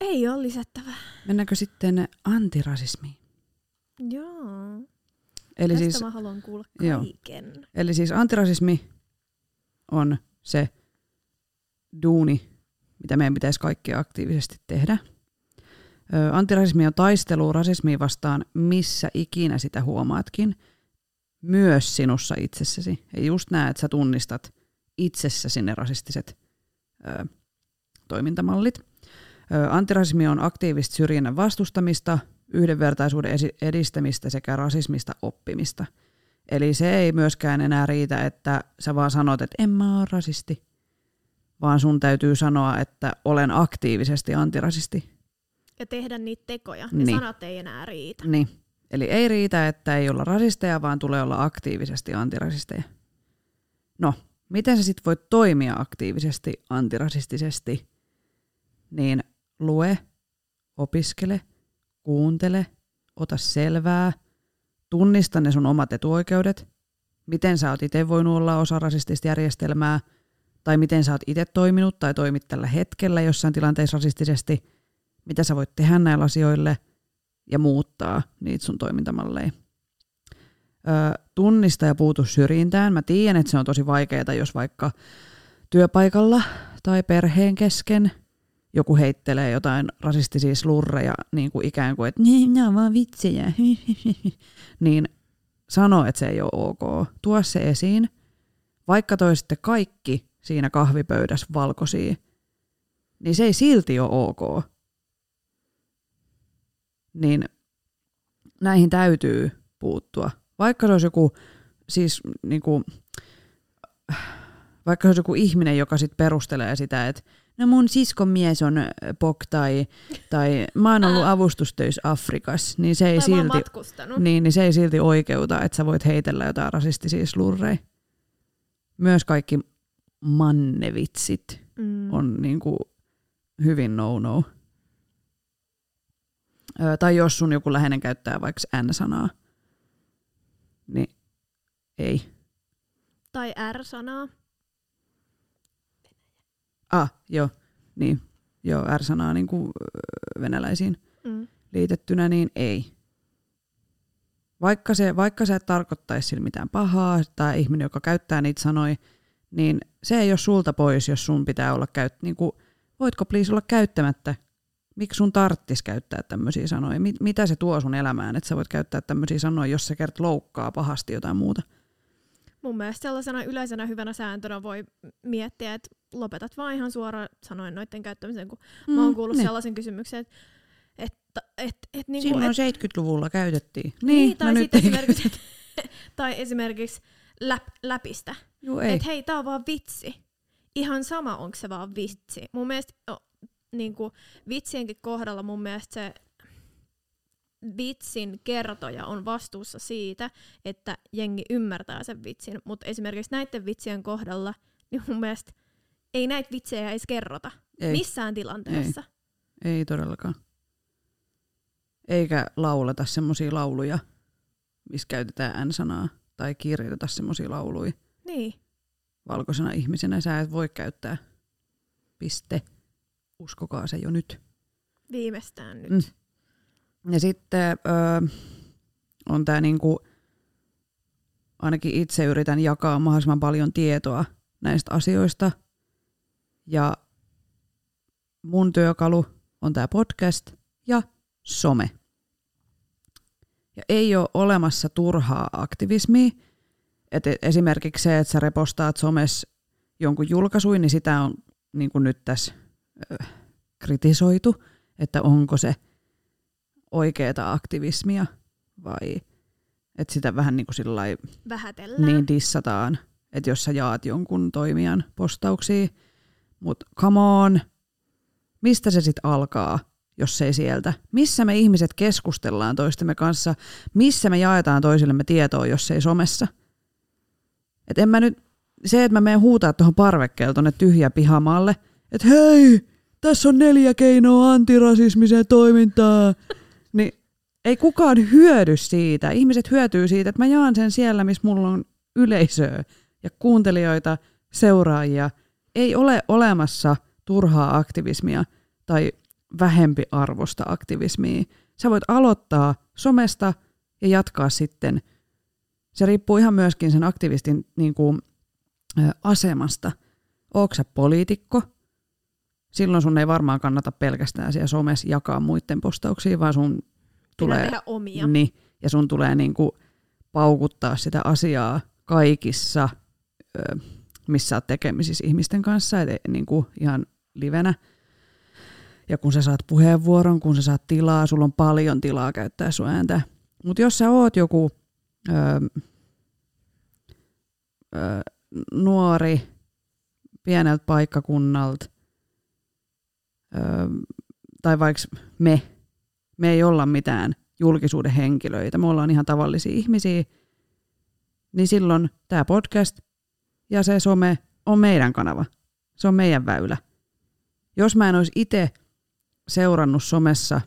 Ei ole lisättävää. Mennäänkö sitten antirasismiin? Joo. Eli Tästä siis, mä haluan kuulla joo. kaiken. eli siis antirasismi on se duuni, mitä meidän pitäisi kaikki aktiivisesti tehdä. Antirasismi on taistelu rasismia vastaan, missä ikinä sitä huomaatkin. Myös sinussa itsessäsi. Ja just näet, että sä tunnistat itsessäsi ne rasistiset ö, toimintamallit. Ö, Antirasismi on aktiivista syrjinnän vastustamista, yhdenvertaisuuden edistämistä sekä rasismista oppimista. Eli se ei myöskään enää riitä, että sä vaan sanot, että en mä ole rasisti, vaan sun täytyy sanoa, että olen aktiivisesti antirasisti. Ja tehdä niitä tekoja. Ne Niin. sanat ei enää riitä. Niin. Eli ei riitä, että ei olla rasisteja, vaan tulee olla aktiivisesti antirasisteja. No, miten sä sitten voit toimia aktiivisesti antirasistisesti? Niin lue, opiskele, kuuntele, ota selvää, tunnista ne sun omat etuoikeudet, miten sä oot itse voinut olla osa rasistista järjestelmää, tai miten sä oot itse toiminut tai toimit tällä hetkellä jossain tilanteessa rasistisesti, mitä sä voit tehdä näillä asioille ja muuttaa niitä sun toimintamalleja. Ö, tunnista ja puutu syrjintään. Mä tiedän, että se on tosi vaikeaa, jos vaikka työpaikalla tai perheen kesken joku heittelee jotain rasistisia slurreja niin kuin ikään kuin, että "Nee, nämä on vaan vitsejä. niin sano, että se ei ole ok. Tuo se esiin. Vaikka toisitte kaikki siinä kahvipöydässä valkoisia, niin se ei silti ole ok. Niin näihin täytyy puuttua. Vaikka se olisi joku, siis niin kuin, vaikka se olisi joku ihminen, joka sit perustelee sitä, että no mun siskon mies on äh, pok tai, tai mä oon ollut Ää. avustustöissä Afrikassa, niin se ei, silti, niin, niin se ei silti oikeuta, että sä voit heitellä jotain rasistisia slurreja. Myös kaikki mannevitsit Mm. on niin kuin hyvin no-no. Ö, tai jos sun joku läheinen käyttää vaikka N-sanaa, niin ei. Tai R-sanaa. Ah, joo, niin. Joo, R-sanaa niin kuin venäläisiin Mm. liitettynä, niin ei. Vaikka, se, vaikka sä et tarkoittaisi sillä mitään pahaa, tai ihminen, joka käyttää niitä sanoja, niin se ei ole sulta pois, jos sun pitää olla käyt, niin kuin, voitko please olla käyttämättä? Miksi sun tarttis käyttää tämmöisiä sanoja? Mit, mitä se tuo sun elämään, että sä voit käyttää tämmöisiä sanoja, jos se kert loukkaa pahasti jotain muuta? Mun mielestä sellaisena yleisenä hyvänä sääntönä voi miettiä, että lopetat vaan ihan suoraan sanoen noiden käyttämisen, kun mm, mä oon kuullut niin. sellaisen kysymyksen, että että et, et, niinku, Silloin et, 70-luvulla käytettiin. niin, Niin, tai, no sitten nyt esimerkiksi, tai esimerkiksi läp, läpistä. Että hei, tää on vaan vitsi. Ihan sama, onko se vaan vitsi. Mun mielestä o, niinku, vitsienkin kohdalla mun mielestä se vitsin kertoja on vastuussa siitä, että jengi ymmärtää sen vitsin. Mutta esimerkiksi näiden vitsien kohdalla, niin mun mielestä ei näitä vitsejä edes kerrota. ei. Missään tilanteessa. Ei todellakaan. Eikä lauleta semmoisia lauluja, missä käytetään N-sanaa, tai kirjoiteta semmoisia lauluja Niin. valkoisena ihmisenä. Sä et voi käyttää. Piste. Uskokaa se jo nyt. Viimeistään nyt. Mm. Ja sitten öö, on tämä niinku, ainakin itse yritän jakaa mahdollisimman paljon tietoa näistä asioista. Ja mun työkalu on tämä podcast ja some. Ja ei ole olemassa turhaa aktivismia. Et esimerkiksi se, että sä repostaat somessa jonkun julkaisuin, niin sitä on niin kuin nyt tässä kritisoitu, että onko se oikeaa aktivismia vai että sitä vähän niin kuin sillä Vähätellään. niin dissataan, että jos sä jaat jonkun toimijan postauksia, mutta come on, mistä se sitten alkaa, jos ei sieltä? Missä me ihmiset keskustellaan toistemme kanssa? Missä me jaetaan toisillemme tietoa, jos ei somessa? Et en mä nyt, se, että mä menen huutaa tuohon parvekkeelle tuonne tyhjä pihamaalle, että hei, tässä on neljä keinoa antirasismiseen toimintaan, niin ei kukaan hyödy siitä. Ihmiset hyötyy siitä, että mä jaan sen siellä, missä mulla on yleisöä ja kuuntelijoita, seuraajia. Ei ole olemassa turhaa aktivismia tai vähempi arvosta aktivismia. Sä voit aloittaa somesta ja jatkaa sitten. Se riippuu ihan myöskin sen aktivistin niin kuin, asemasta. Oletko sä poliitikko? Silloin sun ei varmaan kannata pelkästään siellä somessa jakaa muiden postauksia, vaan sun tulee... tehdä omia. Niin, ja sun tulee niin kuin paukuttaa sitä asiaa kaikissa, missä oot tekemisissä ihmisten kanssa, et niin kuin ihan livenä. Ja kun sä saat puheenvuoron, kun sä saat tilaa, sulla on paljon tilaa käyttää sun ääntä. Mutta jos sä oot joku ö, ö, nuori pieneltä paikkakunnalta, ö, tai vaikka me, me ei olla mitään julkisuuden henkilöitä, me ollaan ihan tavallisia ihmisiä, niin silloin tämä podcast ja se some on meidän kanava. Se on meidän väylä. Jos mä en olisi itse seurannut somessa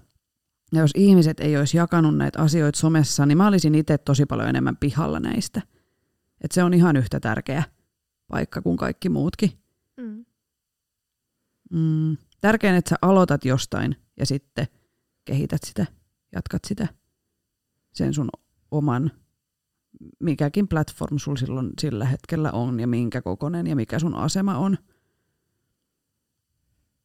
ja jos ihmiset ei olisi jakanut näitä asioita somessa, niin mä olisin itse tosi paljon enemmän pihalla näistä. Et se on ihan yhtä tärkeä paikka kuin kaikki muutkin. Mm. Mm. Tärkein, että sä aloitat jostain ja sitten kehität sitä, jatkat sitä sen sun oman, mikäkin platform sulla silloin sillä hetkellä on ja minkä kokonen ja mikä sun asema on.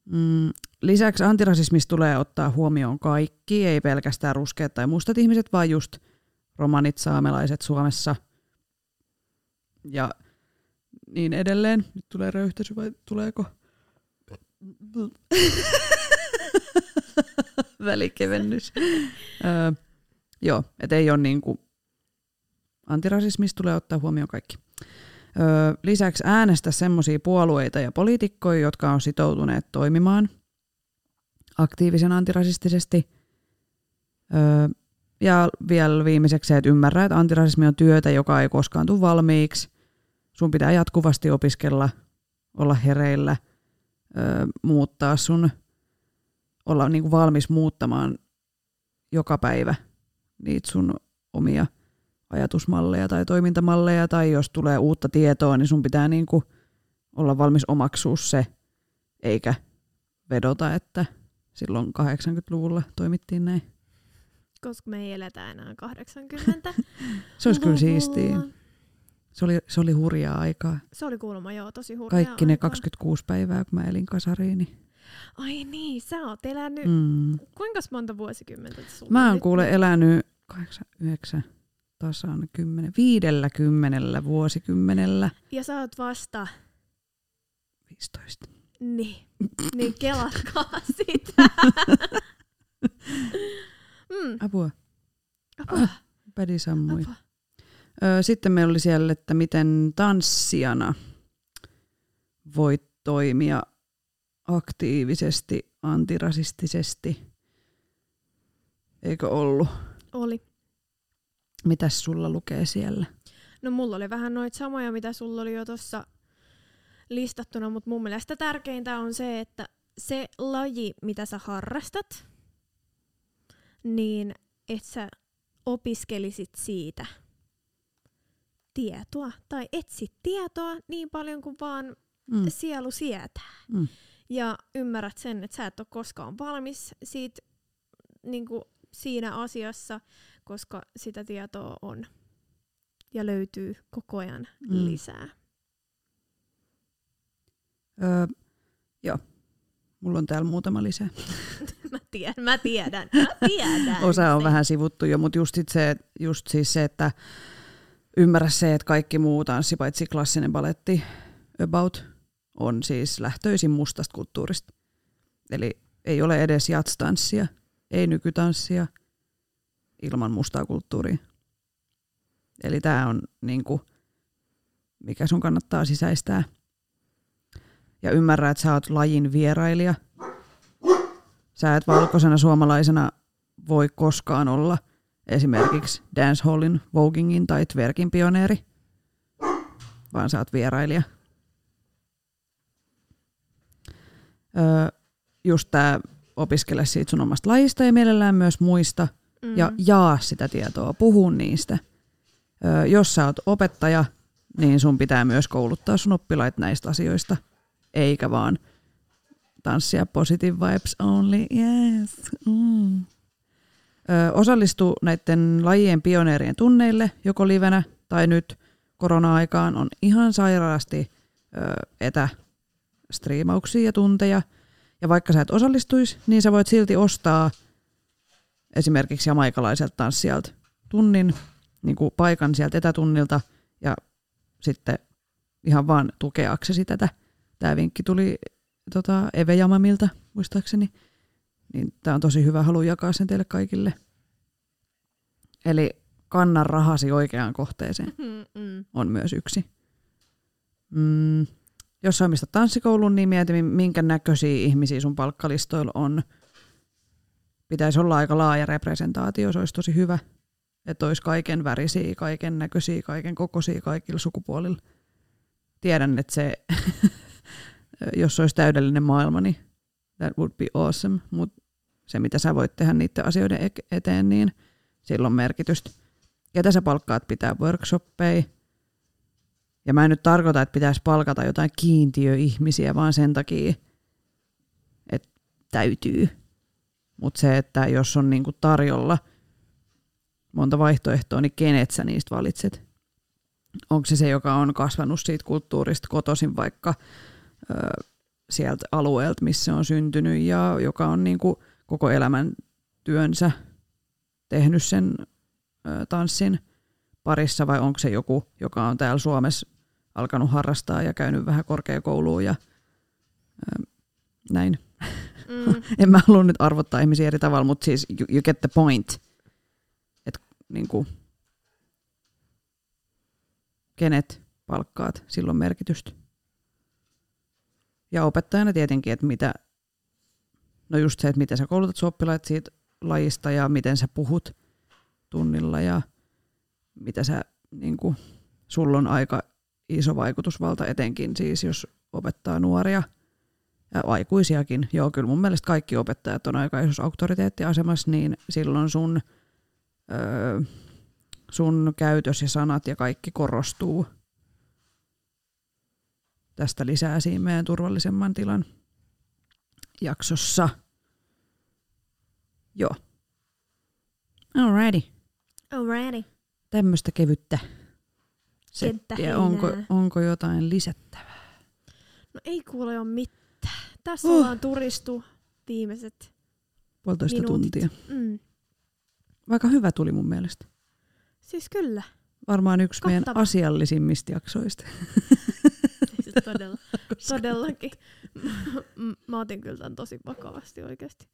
Mm. Lisäksi antirasismista tulee ottaa huomioon kaikki, ei pelkästään ruskeat tai mustat ihmiset, vaan just romanit, saamelaiset Suomessa ja niin edelleen. Nyt tulee röyhtäisy vai tuleeko? Välikevennys. öö, joo, et ei ole niinku, antirasismista tulee ottaa huomioon kaikki. Öö, lisäksi äänestä semmoisia puolueita ja poliitikkoja, jotka on sitoutuneet toimimaan aktiivisen antirasistisesti. Öö, ja vielä viimeiseksi se, että ymmärrä, että antirasismi on työtä, joka ei koskaan tule valmiiksi. Sun pitää jatkuvasti opiskella, olla hereillä, öö, muuttaa sun, olla niinku valmis muuttamaan joka päivä niitä sun omia ajatusmalleja tai toimintamalleja, tai jos tulee uutta tietoa, niin sun pitää niinku olla valmis omaksua se, eikä vedota, että silloin 80-luvulla toimittiin näin. Koska me ei eletä enää 80. Se olisi kyllä siistiä. Se oli, se oli hurjaa aikaa. Se oli kuulemma joo tosi hurjaa Kaikki ne aikaa. 26 päivää, kun mä elin kasariin. Niin. Ai niin, sä oot elänyt, Mm. kuinka monta vuosikymmentä sulla Mä oon kuule elänyt 8, 9, tasan 10, 50 vuosikymmenellä. Ja sä oot vasta, 15. niin, niin kelatkaa sitä. mm, Apua, apua, pädi sammui. apua. Sitten meillä oli siellä, että miten tanssijana voit toimia aktiivisesti, antirasistisesti. Eikö ollut? Oli. Mitäs sulla lukee siellä? No mulla oli vähän noita samoja, mitä sulla oli jo tuossa listattuna, mutta mun mielestä tärkeintä on se, että se laji, mitä sä harrastat, niin et sä opiskelisit siitä tietoa tai etsit tietoa niin paljon kuin vaan Mm. sielu sietää. Mm. Ja ymmärrät sen, että sä et ole koskaan valmis siitä, niin kuin siinä asiassa, koska sitä tietoa on ja löytyy koko ajan Mm. lisää. Öö, joo, mulla on täällä muutama lisää. Mä tiedän, mä tiedän, mä tiedän. Osa on vähän sivuttu jo, mutta just, se, just siis se, että ymmärrä se, että kaikki muu tanssi, paitsi klassinen baletti, about, on siis lähtöisin mustasta kulttuurista. Eli ei ole edes jatstanssia, ei nykytanssia ilman mustaa kulttuuria. Eli tämä on niinku, mikä sun kannattaa sisäistää. Ja ymmärrä, että sä oot lajin vierailija. Sä et valkoisena suomalaisena voi koskaan olla esimerkiksi dancehallin, vogingin tai twerkin pioneeri. vaan sä oot vierailija. Öö, just tää opiskele siitä sun omasta lajista ja mielellään myös muista Mm. ja jaa sitä tietoa, puhu niistä. Öö, jos sä oot opettaja, niin sun pitää myös kouluttaa sun oppilaita näistä asioista, eikä vaan tanssia positive vibes only, yes. Mm. Osallistu näiden lajien pioneerien tunneille, joko livenä tai nyt korona-aikaan on ihan sairaasti öö, etästriimauksia ja tunteja. Ja vaikka sä et osallistuisi, niin sä voit silti ostaa esimerkiksi jamaikalaiselta tanssijalta tunnin niin kuin paikan sieltä etätunnilta ja sitten ihan vaan tukeaksesi tätä. Tämä vinkki tuli tota, Eve Jamamilta, muistaakseni. Niin tämä on tosi hyvä, halu jakaa sen teille kaikille. Eli kanna rahasi oikeaan kohteeseen Mm, mm. on myös yksi. Mm, jos sä omistat tanssikoulun, niin mieti, minkä näköisiä ihmisiä sun palkkalistoilla on. Pitäisi olla aika laaja representaatio, se olisi tosi hyvä. Että olisi kaiken värisiä, kaiken näköisiä, kaiken kokoisia kaikilla sukupuolilla. Tiedän, että se, jos se olisi täydellinen maailma, niin that would be awesome. Mutta se, mitä sä voit tehdä niiden asioiden e- eteen, niin sillä on merkitystä. Ketä sä palkkaat pitää workshoppeja, ja mä en nyt tarkoita, että pitäisi palkata jotain kiintiöihmisiä, vaan sen takia, että täytyy. Mutta se, että jos on niinku tarjolla monta vaihtoehtoa, niin kenet sä niistä valitset? Onko se se, joka on kasvanut siitä kulttuurista kotoisin vaikka ö, sieltä alueelta, missä on syntynyt ja joka on niinku koko elämän työnsä tehnyt sen ö, tanssin parissa vai onko se joku, joka on täällä Suomessa alkanut harrastaa ja käynyt vähän korkeakouluun ja ö, näin. Mm. En mä halua nyt arvottaa ihmisiä eri tavalla, mutta siis you, you get the point. Että niinku, kenet palkkaat, sillä on merkitystä. Ja opettajana tietenkin, että mitä, no just se, että miten sä koulutat oppilaat siitä lajista ja miten sä puhut tunnilla ja mitä sä, niin kuin, sulla on aika iso vaikutusvalta etenkin siis, jos opettaa nuoria ja aikuisiakin. Joo, kyllä mun mielestä kaikki opettajat on aika isossa auktoriteettiasemassa, niin silloin sun, öö, sun käytös ja sanat ja kaikki korostuu. Tästä lisää siinä meidän turvallisemman tilan jaksossa. Joo. Alrighty Alrighty. tämmöistä kevyttä settiä. Onko, onko jotain lisättävää? No ei kuule ole mitään. Tässä Huh. ollaan turistu viimeiset. Puolitoista Minuutit. tuntia. Mm. Vaikka hyvä tuli mun mielestä. Siis kyllä. Varmaan yksi meidän Kattava. asiallisimmista jaksoista. Todella, todellakin. Mä otin kyllä tämän tosi vakavasti oikeasti.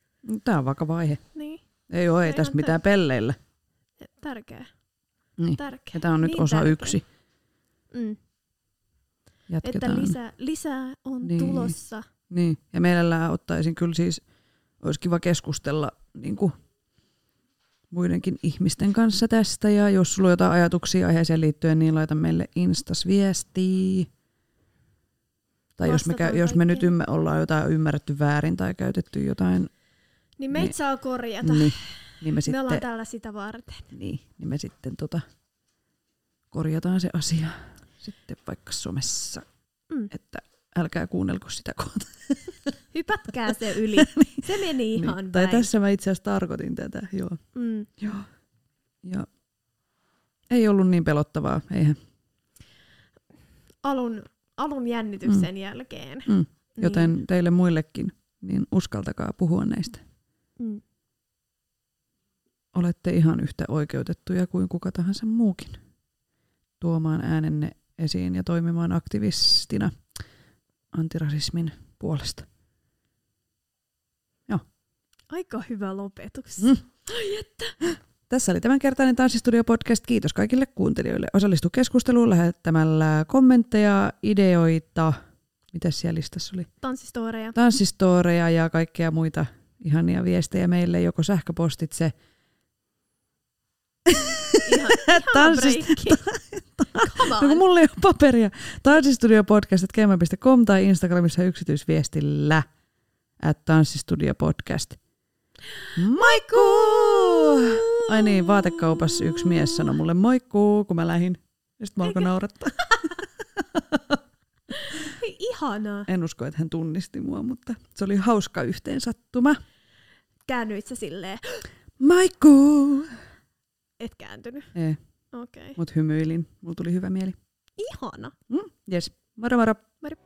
Tämä on vakava aihe. Niin, Ei ole, ei Ihan tässä mitään pelleillä. tärkeä. Niin. tärkeä. Ja tämä on nyt Niin osa tärkeä. yksi. Mm. Jatketaan. Että lisää, lisää on Niin. tulossa. Niin. Ja mielellään ottaisin kyllä siis, olisi kiva keskustella niin kuin muidenkin ihmisten kanssa tästä. Ja jos sulla on jotain ajatuksia aiheeseen liittyen, niin laita meille Instas viestiä. Tai jos me, jos me nyt ymmär- ollaan jotain ymmärretty väärin tai käytetty jotain, Niin meitä Niin. saa korjata. niin, niin me Me sitten, ollaan täällä sitä varten. niin, niin me sitten tota, korjataan se asia sitten vaikka somessa, Mm. että älkää kuunnelko sitä kohta. Hypätkää se yli. Se meni ihan niin. Tai päin. tässä mä itse asiassa tarkoitin tätä, joo. Mm. joo. Ja ei ollut niin pelottavaa, eihän. Alun, alun jännityksen jälkeen. Mm. Niin. Joten teille muillekin, niin uskaltakaa puhua näistä. Mm. Olette ihan yhtä oikeutettuja kuin kuka tahansa muukin tuomaan äänenne esiin ja toimimaan aktivistina antirasismin puolesta. Aika hyvä lopetus. Mm. Ai että. Tässä oli tämänkertainen Tanssistudio-podcast. Kiitos kaikille kuuntelijoille. Osallistu keskusteluun lähettämällä kommentteja, ideoita. Mitäs siellä listassa oli? Tanssistoreja. Tanssistoreja ja kaikkea muita ihania viestejä meille, joko sähköpostitse Ihan. Come No kun mulla ei ole paperia. Tanssistudiopodcast.gmail.com tai Instagramissa yksityisviestillä at tanssistudiopodcast. Moikkuu! Ai niin, vaatekaupassa yksi mies sanoi mulle moikkuu, kun mä lähdin. Ja sitten mä alkoin naurattaa. Ihanaa. En usko, että hän tunnisti mua, mutta se oli hauska yhteensattuma. Käännyit sä silleen, Moikkuu! et kääntynyt. Ei, Okei. Okay. mut hymyilin. Mulla tuli hyvä mieli. Ihana. Mm, yes. Moro moro. Moro.